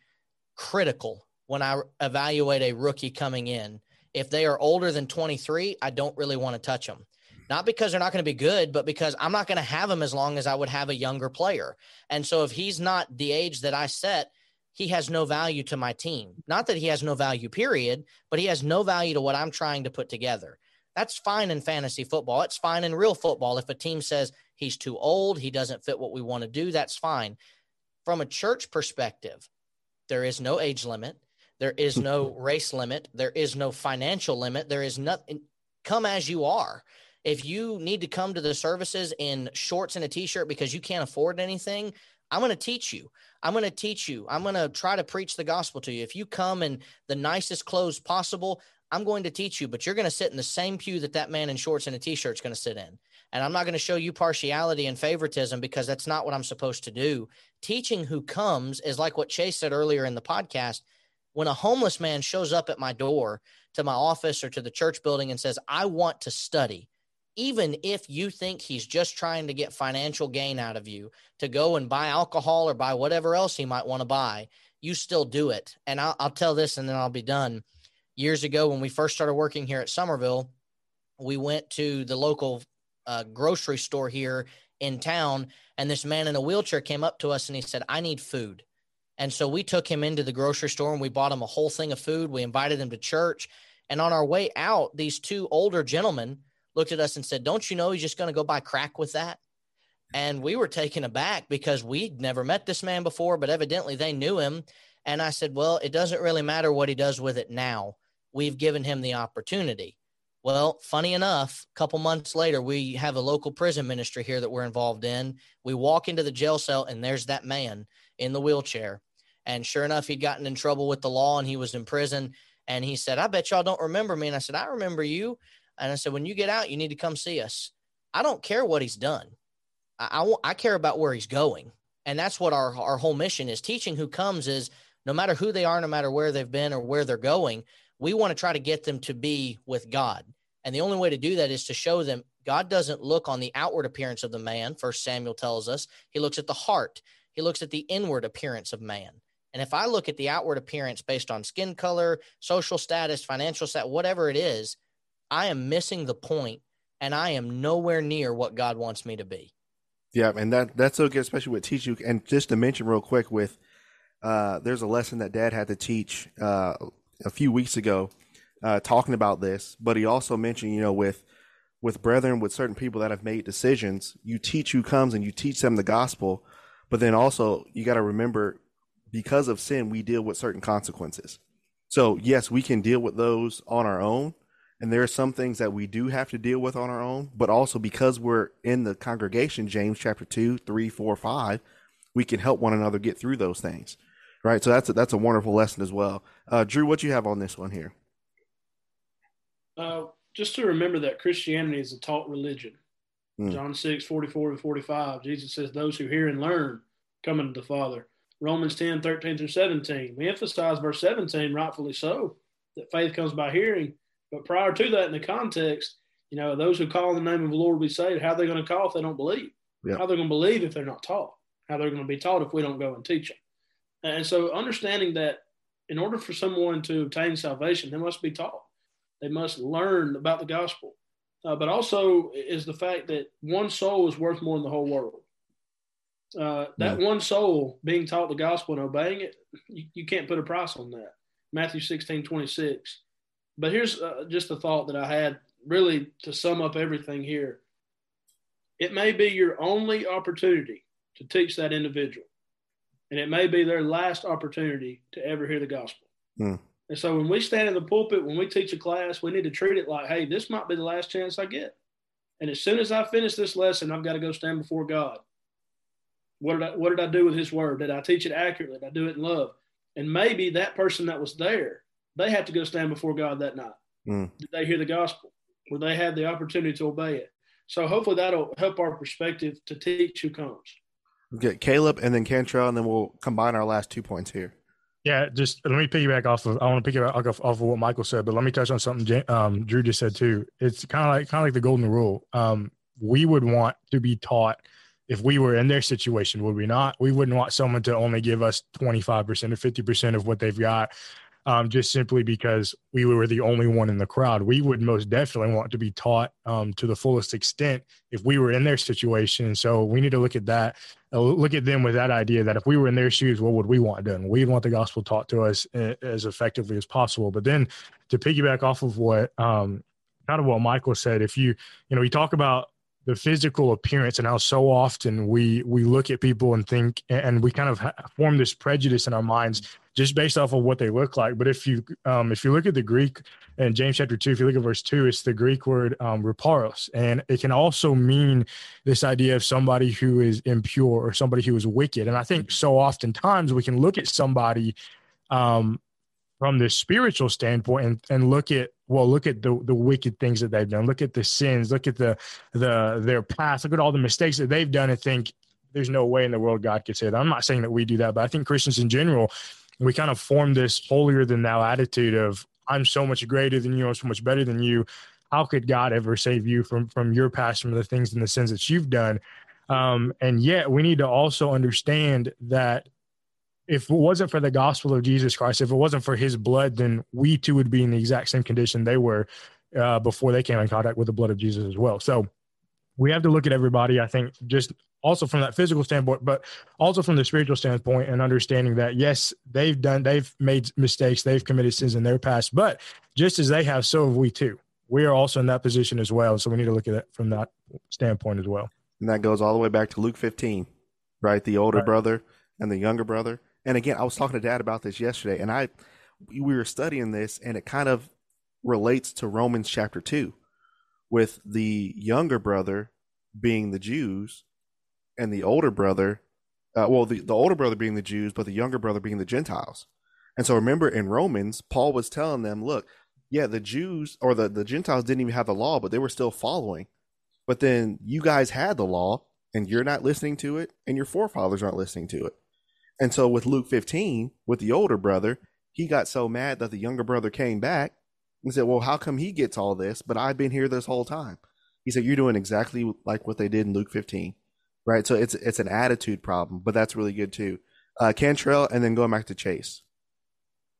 Speaker 7: critical when I evaluate a rookie coming in. If they are older than 23, I don't really want to touch them. Not because they're not going to be good, but because I'm not going to have them as long as I would have a younger player. And so if he's not the age that I set, he has no value to my team. Not that he has no value, period, but he has no value to what I'm trying to put together. That's fine in fantasy football. It's fine in real football. If a team says he's too old, he doesn't fit what we want to do, that's fine. From a church perspective, there is no age limit. There is no race limit. There is no financial limit. There is nothing. Come as you are. If you need to come to the services in shorts and a t shirt because you can't afford anything, I'm going to teach you. I'm going to teach you. I'm going to try to preach the gospel to you. If you come in the nicest clothes possible, I'm going to teach you, but you're going to sit in the same pew that that man in shorts and a t-shirt is going to sit in. And I'm not going to show you partiality and favoritism because that's not what I'm supposed to do. Teaching who comes is like what Chase said earlier in the podcast. When a homeless man shows up at my door to my office or to the church building and says, I want to study, even if you think he's just trying to get financial gain out of you to go and buy alcohol or buy whatever else he might want to buy, you still do it. And I'll, I'll tell this and then I'll be done. Years ago, when we first started working here at Somerville, we went to the local uh, grocery store here in town, and this man in a wheelchair came up to us and he said, I need food. And so we took him into the grocery store and we bought him a whole thing of food. We invited him to church. And on our way out, these two older gentlemen looked at us and said, Don't you know he's just going to go buy crack with that? And we were taken aback because we'd never met this man before, but evidently they knew him. And I said, Well, it doesn't really matter what he does with it now. We've given him the opportunity. Well, funny enough, a couple months later, we have a local prison ministry here that we're involved in. We walk into the jail cell, and there's that man in the wheelchair. And sure enough, he'd gotten in trouble with the law and he was in prison. And he said, I bet y'all don't remember me. And I said, I remember you. And I said, when you get out, you need to come see us. I don't care what he's done. I, I, I care about where he's going. And that's what our, our whole mission is. Teaching who comes is no matter who they are, no matter where they've been or where they're going, we want to try to get them to be with God. And the only way to do that is to show them God doesn't look on the outward appearance of the man, first Samuel tells us. He looks at the heart. He looks at the inward appearance of man. And if I look at the outward appearance based on skin color, social status, financial status, whatever it is, I am missing the point and I am nowhere near what God wants me to be.
Speaker 1: Yeah, and that that's so good, especially with teaching. And just to mention real quick, with uh, there's a lesson that Dad had to teach uh, a few weeks ago, uh, talking about this. But he also mentioned, you know, with with brethren, with certain people that have made decisions, you teach who comes and you teach them the gospel. But then also, you got to remember, because of sin, we deal with certain consequences. So yes, we can deal with those on our own, and there are some things that we do have to deal with on our own, but also because we're in the congregation, James chapter 2, 3, 4, 5, we can help one another get through those things. Right. So that's a, that's a wonderful lesson as well. Uh, Drew, what you have on this one here?
Speaker 8: Uh, just to remember that Christianity is a taught religion. Mm. John 6, 44 to 45, Jesus says, Those who hear and learn come unto the Father. Romans 10, 13 through 17. We emphasize verse 17, rightfully so, that faith comes by hearing but prior to that, in the context, you know, those who call in the name of the Lord will be saved. How are they going to call if they don't believe? Yeah. How are they going to believe if they're not taught? How they're going to be taught if we don't go and teach them? And so, understanding that in order for someone to obtain salvation, they must be taught. They must learn about the gospel. Uh, but also is the fact that one soul is worth more than the whole world. Uh, that yeah. one soul being taught the gospel and obeying it, you, you can't put a price on that. Matthew 16, 26. But here's uh, just a thought that I had really to sum up everything here. It may be your only opportunity to teach that individual, and it may be their last opportunity to ever hear the gospel. Mm. And so when we stand in the pulpit, when we teach a class, we need to treat it like, hey, this might be the last chance I get. And as soon as I finish this lesson, I've got to go stand before God. What did I, what did I do with His word? Did I teach it accurately? Did I do it in love? And maybe that person that was there they have to go stand before God that night. Mm. Did they hear the gospel? Will they have the opportunity to obey it? So hopefully that'll help our perspective to teach who comes.
Speaker 1: Okay, Caleb and then Cantrell, and then we'll combine our last two points here.
Speaker 6: Yeah, just let me piggyback off of. I want to piggyback off, off of what Michael said, but let me touch on something um, Drew just said too. It's kind of like kind of like the golden rule. Um, we would want to be taught if we were in their situation, would we not? We wouldn't want someone to only give us twenty five percent or fifty percent of what they've got um, just simply because we were the only one in the crowd. We would most definitely want to be taught um, to the fullest extent if we were in their situation. So we need to look at that, uh, look at them with that idea that if we were in their shoes, what would we want done? We'd want the gospel taught to us uh, as effectively as possible. But then to piggyback off of what um, kind of what Michael said, if you, you know, we talk about the physical appearance and how so often we we look at people and think and we kind of form this prejudice in our minds just based off of what they look like. But if you um, if you look at the Greek in James chapter two, if you look at verse two, it's the Greek word um, ruparos, and it can also mean this idea of somebody who is impure or somebody who is wicked. And I think so oftentimes we can look at somebody um, from this spiritual standpoint and, and look at well look at the the wicked things that they've done. Look at the sins. Look at the the their past. Look at all the mistakes that they've done and think there's no way in the world god could say that. I'm not saying that we do that but i think christians in general we kind of form this holier than thou attitude of I'm so much greater than you, I'm so much better than you. How could God ever save you from from your past, from the things and the sins that you've done? Um, and yet, we need to also understand that if it wasn't for the gospel of Jesus Christ, if it wasn't for His blood, then we too would be in the exact same condition they were uh, before they came in contact with the blood of Jesus as well. So we have to look at everybody. I think just also from that physical standpoint, but also from the spiritual standpoint and understanding that yes, they've done, they've made mistakes, they've committed sins in their past, but just as they have, so have we too. We are also in that position as well. So we need to look at it from that standpoint as well.
Speaker 1: And that goes all the way back to Luke 15, right? The older right. brother and the younger brother. And again, I was talking to dad about this yesterday and I, we were studying this and it kind of relates to Romans chapter 2 with the younger brother being the Jews and the older brother, uh, well, the, the older brother being the Jews, but the younger brother being the Gentiles. And so remember in Romans, Paul was telling them, look, yeah, the Jews or the, the Gentiles didn't even have the law, but they were still following. But then you guys had the law and you're not listening to it, and your forefathers aren't listening to it. And so with Luke 15, with the older brother, he got so mad that the younger brother came back and said, Well, how come he gets all this, but I've been here this whole time? He said, "You're doing exactly like what they did in Luke 15." Right? So it's it's an attitude problem, but that's really good too. Uh Cantrell and then going back to Chase.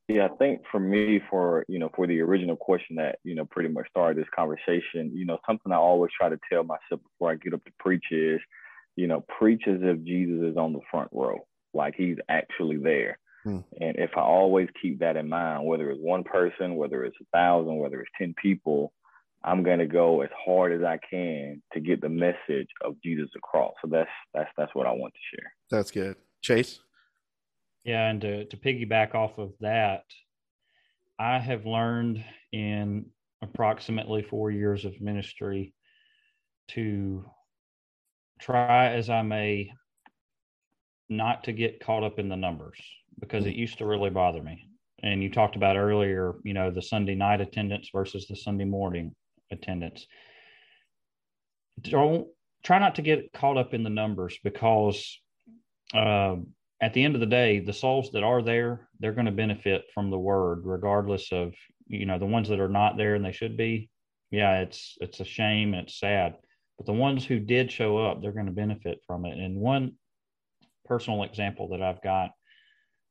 Speaker 3: Yeah, I think for me, for you know, for the original question that you know pretty much started this conversation, you know, something I always try to tell myself before I get up to preach is, you know, preach as if Jesus is on the front row, like he's actually there. Hmm. And if I always keep that in mind, whether it's one person, whether it's a thousand, whether it's ten people, I'm gonna go as hard as I can to get the message of Jesus across. So that's that's that's what I want to share.
Speaker 1: That's good, Chase.
Speaker 2: Yeah, and to, to piggyback off of that, I have learned in approximately four years of ministry to try as I may not to get caught up in the numbers because it used to really bother me. And you talked about earlier, you know, the Sunday night attendance versus the Sunday morning attendance. Don't try not to get caught up in the numbers because um, at the end of the day, the souls that are there, they're going to benefit from the word, regardless of you know the ones that are not there and they should be. Yeah, it's it's a shame and it's sad, but the ones who did show up, they're going to benefit from it. And one personal example that I've got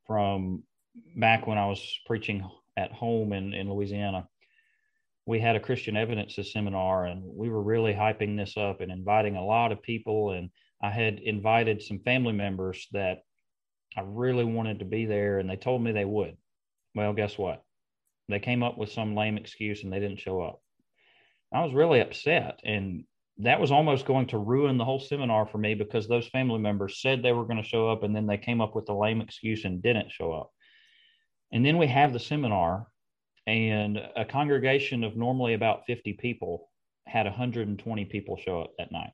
Speaker 2: from back when I was preaching at home in in Louisiana, we had a Christian evidences seminar, and we were really hyping this up and inviting a lot of people and I had invited some family members that I really wanted to be there, and they told me they would. Well, guess what? They came up with some lame excuse and they didn't show up. I was really upset, and that was almost going to ruin the whole seminar for me because those family members said they were going to show up, and then they came up with a lame excuse and didn't show up. And then we have the seminar, and a congregation of normally about 50 people had 120 people show up that night.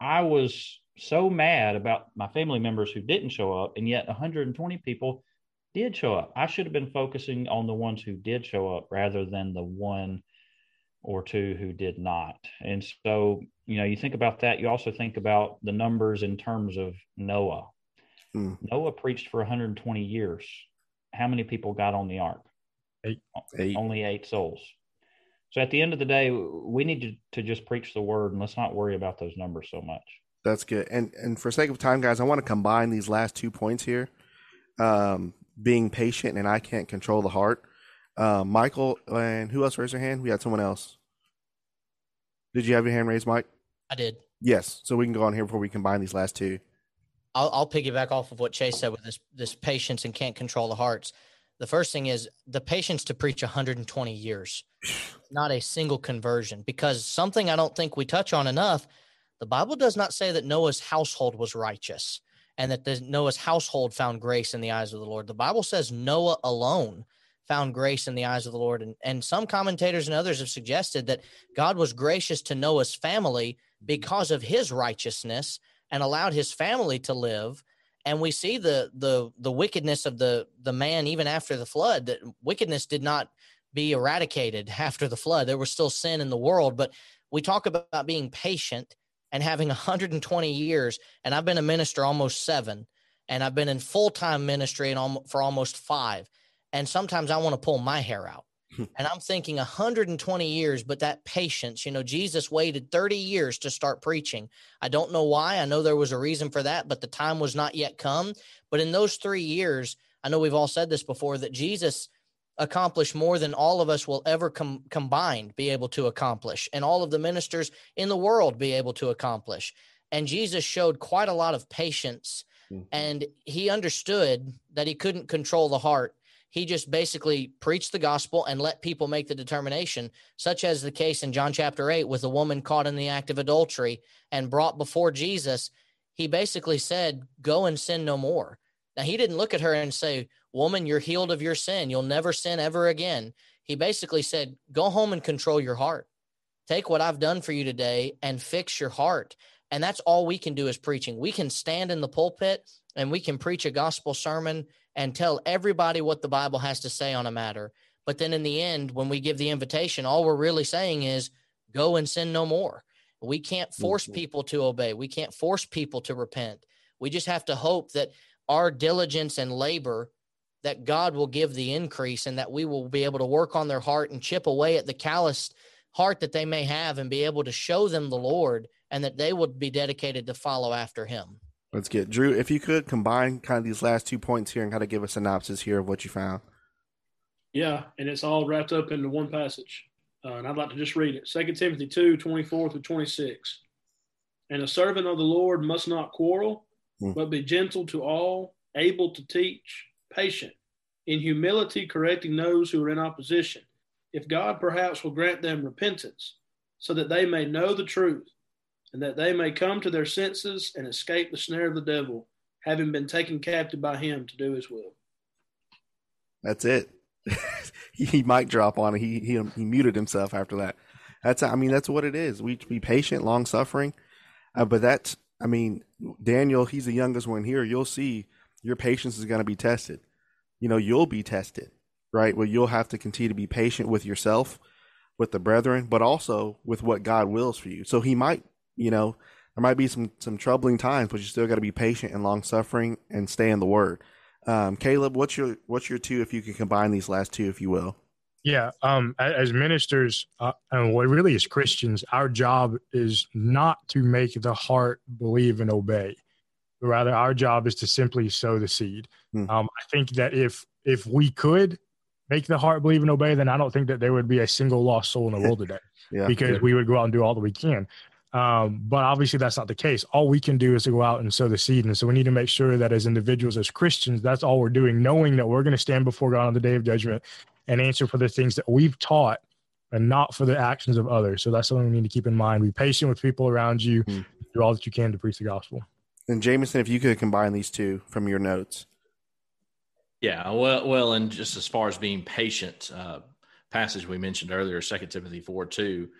Speaker 2: I was so mad about my family members who didn't show up, and yet 120 people did show up. I should have been focusing on the ones who did show up rather than the one or two who did not. And so, you know, you think about that. You also think about the numbers in terms of Noah. Hmm. Noah preached for 120 years. How many people got on the ark?
Speaker 1: Eight. eight.
Speaker 2: Only eight souls. So at the end of the day, we need to, to just preach the word and let's not worry about those numbers so much.
Speaker 1: That's good. And and for sake of time, guys, I want to combine these last two points here. Um, being patient and I can't control the heart. Uh, Michael and who else raised their hand? We had someone else. Did you have your hand raised, Mike?
Speaker 7: I did.
Speaker 1: Yes. So we can go on here before we combine these last two.
Speaker 7: I'll, I'll piggyback off of what Chase said with this this patience and can't control the hearts. The first thing is the patience to preach 120 years, not a single conversion, because something I don't think we touch on enough the Bible does not say that Noah's household was righteous and that the, Noah's household found grace in the eyes of the Lord. The Bible says Noah alone found grace in the eyes of the Lord. And, and some commentators and others have suggested that God was gracious to Noah's family because of his righteousness and allowed his family to live. And we see the the the wickedness of the the man even after the flood. That wickedness did not be eradicated after the flood. There was still sin in the world, but we talk about being patient and having 120 years and i've been a minister almost seven and i've been in full-time ministry and for almost five and sometimes i want to pull my hair out hmm. and i'm thinking 120 years but that patience you know jesus waited 30 years to start preaching i don't know why i know there was a reason for that but the time was not yet come but in those three years i know we've all said this before that jesus accomplish more than all of us will ever com- combined be able to accomplish, and all of the ministers in the world be able to accomplish. And Jesus showed quite a lot of patience, mm-hmm. and he understood that he couldn't control the heart. He just basically preached the gospel and let people make the determination, such as the case in John chapter 8 with a woman caught in the act of adultery and brought before Jesus. He basically said, Go and sin no more. Now, he didn't look at her and say, Woman, you're healed of your sin. You'll never sin ever again. He basically said, Go home and control your heart. Take what I've done for you today and fix your heart. And that's all we can do is preaching. We can stand in the pulpit and we can preach a gospel sermon and tell everybody what the Bible has to say on a matter. But then in the end, when we give the invitation, all we're really saying is go and sin no more. We can't force mm-hmm. people to obey. We can't force people to repent. We just have to hope that our diligence and labor that God will give the increase and that we will be able to work on their heart and chip away at the calloused heart that they may have and be able to show them the Lord and that they would be dedicated to follow after him.
Speaker 1: Let's get Drew. If you could combine kind of these last two points here and kind of give a synopsis here of what you found.
Speaker 8: Yeah, and it's all wrapped up into one passage. Uh, and I'd like to just read it 2 Timothy 2 24 through 26. And a servant of the Lord must not quarrel, mm. but be gentle to all, able to teach, patient, in humility correcting those who are in opposition. If God perhaps will grant them repentance, so that they may know the truth, and that they may come to their senses and escape the snare of the devil, having been taken captive by him to do his will.
Speaker 1: That's it. he might drop on it. He, he he muted himself after that. That's I mean that's what it is. We be patient, long suffering, uh, but that's I mean Daniel. He's the youngest one here. You'll see your patience is going to be tested. You know you'll be tested, right? Well, you'll have to continue to be patient with yourself, with the brethren, but also with what God wills for you. So He might, you know, there might be some some troubling times, but you still got to be patient and long suffering and stay in the Word. Um, Caleb, what's your what's your two if you can combine these last two, if you will?
Speaker 6: Yeah, um, as ministers, uh, and what really is Christians, our job is not to make the heart believe and obey. Rather, our job is to simply sow the seed. Hmm. Um, I think that if if we could make the heart believe and obey, then I don't think that there would be a single lost soul in the world today, yeah, because yeah. we would go out and do all that we can. Um, but obviously, that's not the case. All we can do is to go out and sow the seed. And so we need to make sure that as individuals, as Christians, that's all we're doing, knowing that we're going to stand before God on the day of judgment and answer for the things that we've taught and not for the actions of others. So that's something we need to keep in mind. Be patient with people around you, mm. do all that you can to preach the gospel.
Speaker 1: And Jameson, if you could combine these two from your notes.
Speaker 9: Yeah, well, well, and just as far as being patient, uh, passage we mentioned earlier, Second Timothy four two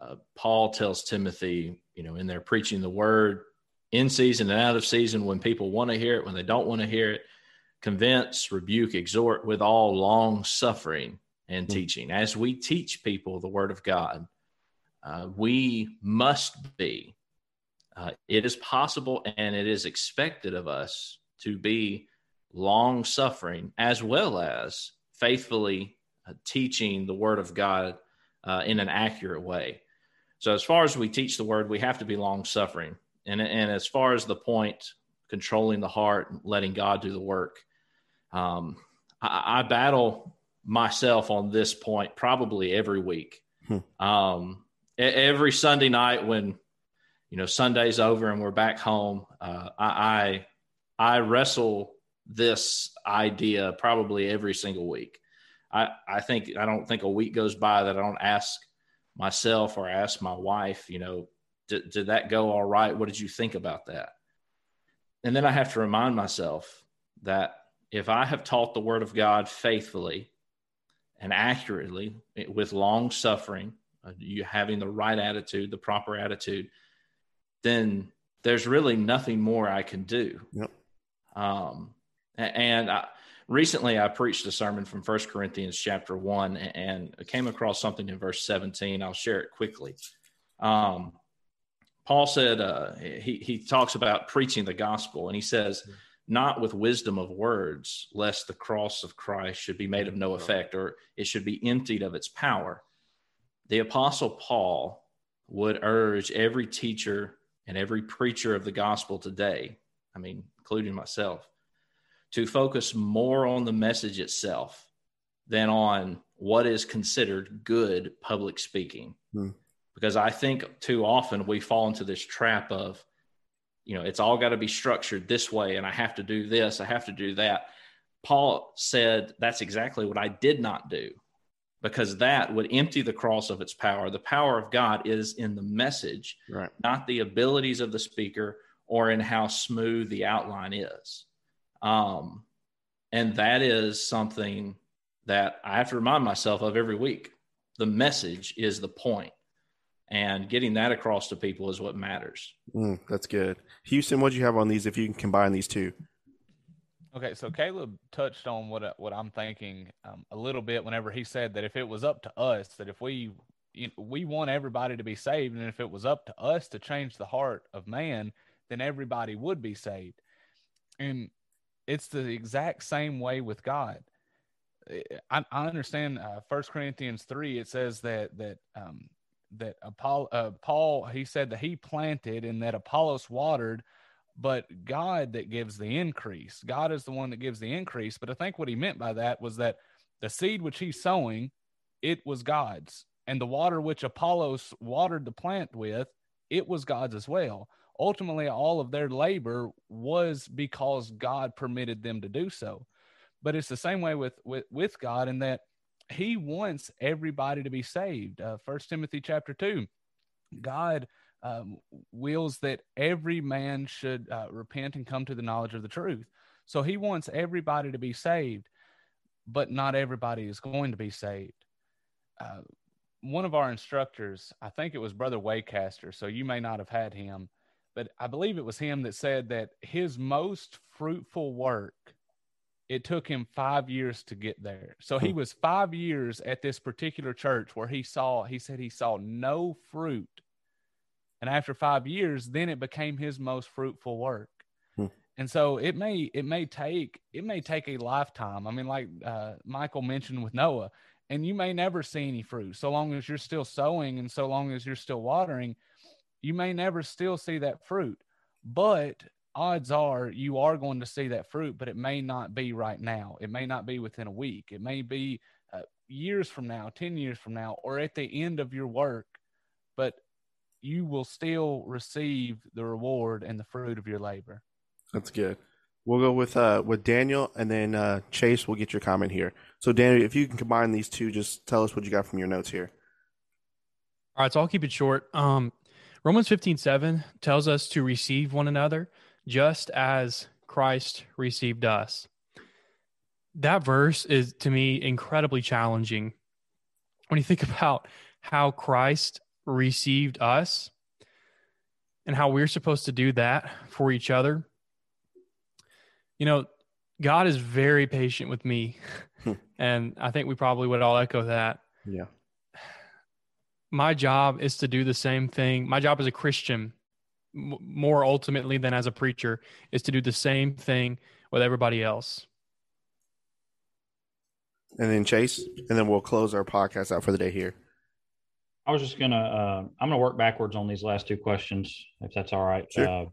Speaker 9: uh, Paul tells Timothy, you know, in there preaching the word in season and out of season when people want to hear it, when they don't want to hear it, convince, rebuke, exhort with all long suffering and mm-hmm. teaching. As we teach people the word of God, uh, we must be. Uh, it is possible and it is expected of us to be long suffering as well as faithfully uh, teaching the word of God uh, in an accurate way. So as far as we teach the word, we have to be long suffering. And, and as far as the point, controlling the heart, and letting God do the work, um, I, I, battle myself on this point probably every week. Hmm. Um, every Sunday night when, you know, Sunday's over and we're back home, uh, I, I, I wrestle this idea probably every single week. I, I think I don't think a week goes by that I don't ask myself or ask my wife, you know, did, did that go all right? What did you think about that? And then I have to remind myself that if I have taught the word of God faithfully and accurately with long suffering, uh, you having the right attitude, the proper attitude, then there's really nothing more I can do.
Speaker 1: Yep.
Speaker 9: Um, and I, recently I preached a sermon from First Corinthians chapter one and came across something in verse 17. I'll share it quickly. Um, Paul said uh, he, he talks about preaching the gospel and he says, not with wisdom of words, lest the cross of Christ should be made of no effect or it should be emptied of its power. The apostle Paul would urge every teacher and every preacher of the gospel today, I mean, including myself, to focus more on the message itself than on what is considered good public speaking. Hmm. Because I think too often we fall into this trap of, you know, it's all got to be structured this way, and I have to do this, I have to do that. Paul said that's exactly what I did not do because that would empty the cross of its power. The power of God is in the message,
Speaker 1: right.
Speaker 9: not the abilities of the speaker or in how smooth the outline is. Um, and that is something that I have to remind myself of every week. The message is the point, and getting that across to people is what matters.
Speaker 1: Mm, that's good. Houston, what do you have on these if you can combine these two?
Speaker 5: Okay, so Caleb touched on what what I'm thinking um, a little bit whenever he said that if it was up to us, that if we you know, we want everybody to be saved, and if it was up to us to change the heart of man, then everybody would be saved. And it's the exact same way with God. I, I understand uh, First Corinthians three. It says that that um, that Apollo, uh, Paul he said that he planted and that Apollos watered, but God that gives the increase. God is the one that gives the increase. But I think what he meant by that was that the seed which he's sowing, it was God's, and the water which Apollos watered the plant with, it was God's as well. Ultimately, all of their labor was because God permitted them to do so. But it's the same way with with, with God in that He wants everybody to be saved. Uh, First Timothy chapter two, God um, wills that every man should uh, repent and come to the knowledge of the truth. So He wants everybody to be saved, but not everybody is going to be saved. Uh, one of our instructors, I think it was Brother Waycaster, so you may not have had him, but I believe it was him that said that his most fruitful work, it took him five years to get there. So he hmm. was five years at this particular church where he saw, he said he saw no fruit. And after five years, then it became his most fruitful work. Hmm. And so it may it may take it may take a lifetime. I mean, like uh, Michael mentioned with Noah, and you may never see any fruit so long as you're still sowing and so long as you're still watering you may never still see that fruit but odds are you are going to see that fruit but it may not be right now it may not be within a week it may be uh, years from now 10 years from now or at the end of your work but you will still receive the reward and the fruit of your labor
Speaker 1: that's good We'll go with uh, with Daniel, and then uh, Chase. We'll get your comment here. So, Daniel, if you can combine these two, just tell us what you got from your notes here.
Speaker 4: All right, so I'll keep it short. Um, Romans fifteen seven tells us to receive one another just as Christ received us. That verse is to me incredibly challenging. When you think about how Christ received us and how we're supposed to do that for each other you know, God is very patient with me. And I think we probably would all echo that.
Speaker 1: Yeah.
Speaker 4: My job is to do the same thing. My job as a Christian, m- more ultimately than as a preacher, is to do the same thing with everybody else.
Speaker 1: And then Chase, and then we'll close our podcast out for the day here.
Speaker 2: I was just gonna, uh, I'm gonna work backwards on these last two questions, if that's all right.
Speaker 1: Sure.
Speaker 2: Uh,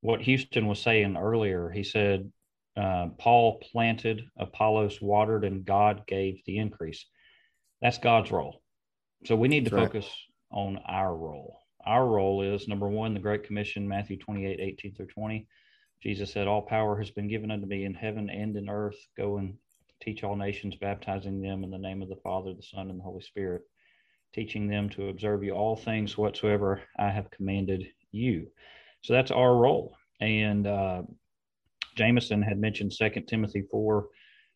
Speaker 2: what Houston was saying earlier. He said, uh, Paul planted, Apollos watered, and God gave the increase. That's God's role. So we need to That's focus right. on our role. Our role is number one, the Great Commission, Matthew 28, 18 through 20. Jesus said, All power has been given unto me in heaven and in earth. Go and teach all nations, baptizing them in the name of the Father, the Son, and the Holy Spirit, teaching them to observe you all things whatsoever I have commanded you. So that's our role. And uh, Jameson had mentioned Second Timothy 4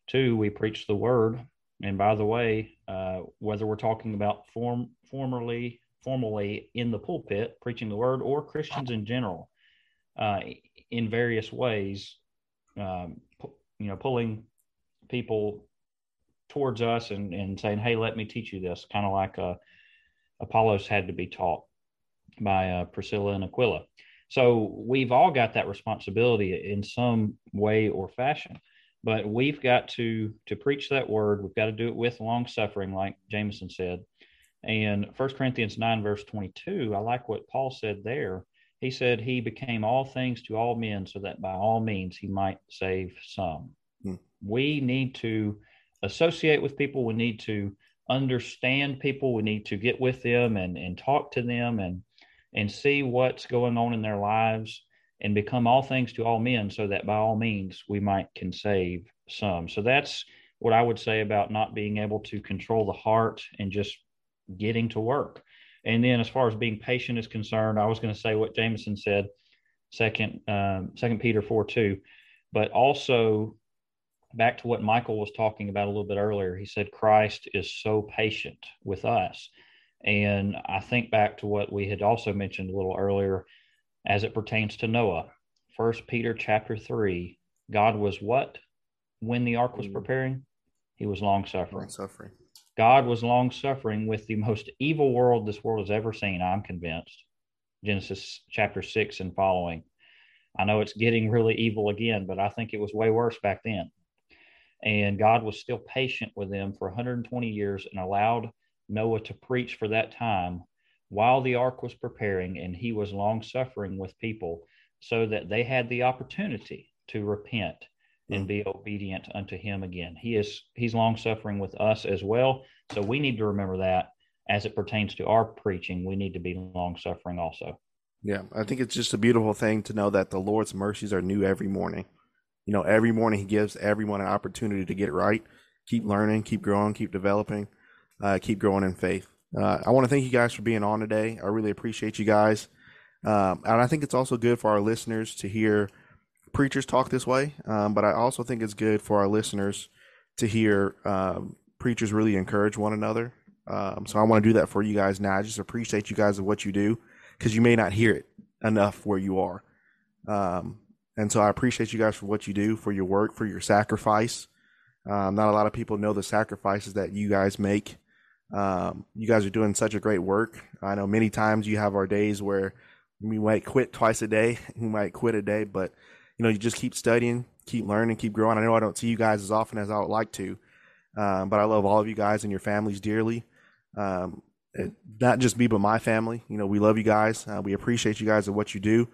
Speaker 2: 2, we preach the word. And by the way, uh, whether we're talking about form, formerly, formally in the pulpit, preaching the word, or Christians in general, uh, in various ways, um, you know, pulling people towards us and, and saying, hey, let me teach you this, kind of like uh, Apollos had to be taught by uh, Priscilla and Aquila. So we've all got that responsibility in some way or fashion. But we've got to to preach that word. We've got to do it with long suffering, like Jameson said. And First Corinthians 9, verse 22, I like what Paul said there. He said, He became all things to all men so that by all means he might save some. Hmm. We need to associate with people. We need to understand people. We need to get with them and, and talk to them and and see what's going on in their lives and become all things to all men so that by all means we might can save some. So that's what i would say about not being able to control the heart and just getting to work. And then as far as being patient is concerned i was going to say what jameson said second um, second peter 4 2 but also back to what michael was talking about a little bit earlier. He said christ is so patient with us. And I think back to what we had also mentioned a little earlier as it pertains to Noah. First Peter chapter three, God was what when the ark was mm. preparing? He was long suffering.
Speaker 1: Long suffering.
Speaker 2: God was long suffering with the most evil world this world has ever seen, I'm convinced. Genesis chapter six and following. I know it's getting really evil again, but I think it was way worse back then. And God was still patient with them for 120 years and allowed Noah to preach for that time while the ark was preparing, and he was long suffering with people, so that they had the opportunity to repent and be obedient unto him again. He is he's long suffering with us as well. So we need to remember that as it pertains to our preaching, we need to be long suffering also.
Speaker 1: Yeah, I think it's just a beautiful thing to know that the Lord's mercies are new every morning. You know, every morning He gives everyone an opportunity to get it right, keep learning, keep growing, keep developing, uh, keep growing in faith. Uh, I want to thank you guys for being on today. I really appreciate you guys. Um, and I think it's also good for our listeners to hear preachers talk this way. Um, but I also think it's good for our listeners to hear um, preachers really encourage one another. Um, so I want to do that for you guys now. I just appreciate you guys of what you do because you may not hear it enough where you are. Um, and so I appreciate you guys for what you do, for your work, for your sacrifice. Um, not a lot of people know the sacrifices that you guys make. Um, you guys are doing such a great work. I know many times you have our days where we might quit twice a day, we might quit a day, but you know, you just keep studying, keep learning, keep growing. I know I don't see you guys as often as I would like to, um, but I love all of you guys and your families dearly. Um, it, not just me, but my family. You know, we love you guys. Uh, we appreciate you guys and what you do.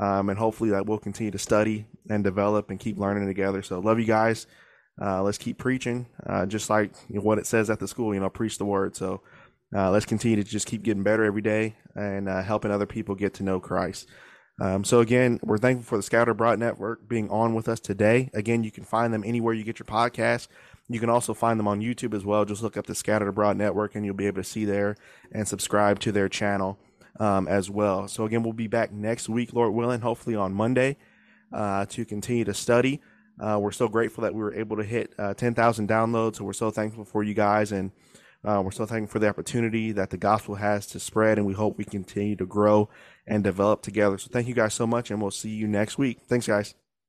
Speaker 1: Um, and hopefully that we'll continue to study and develop and keep learning together. So love you guys. Uh, let's keep preaching, uh, just like you know, what it says at the school. You know, preach the word. So uh, let's continue to just keep getting better every day and uh, helping other people get to know Christ. Um, so again, we're thankful for the Scattered Abroad Network being on with us today. Again, you can find them anywhere you get your podcast. You can also find them on YouTube as well. Just look up the Scattered Abroad Network, and you'll be able to see there and subscribe to their channel um, as well. So again, we'll be back next week, Lord willing, hopefully on Monday, uh, to continue to study. Uh, we're so grateful that we were able to hit uh, 10,000 downloads. So we're so thankful for you guys, and uh, we're so thankful for the opportunity that the gospel has to spread. And we hope we continue to grow and develop together. So thank you guys so much, and we'll see you next week. Thanks, guys.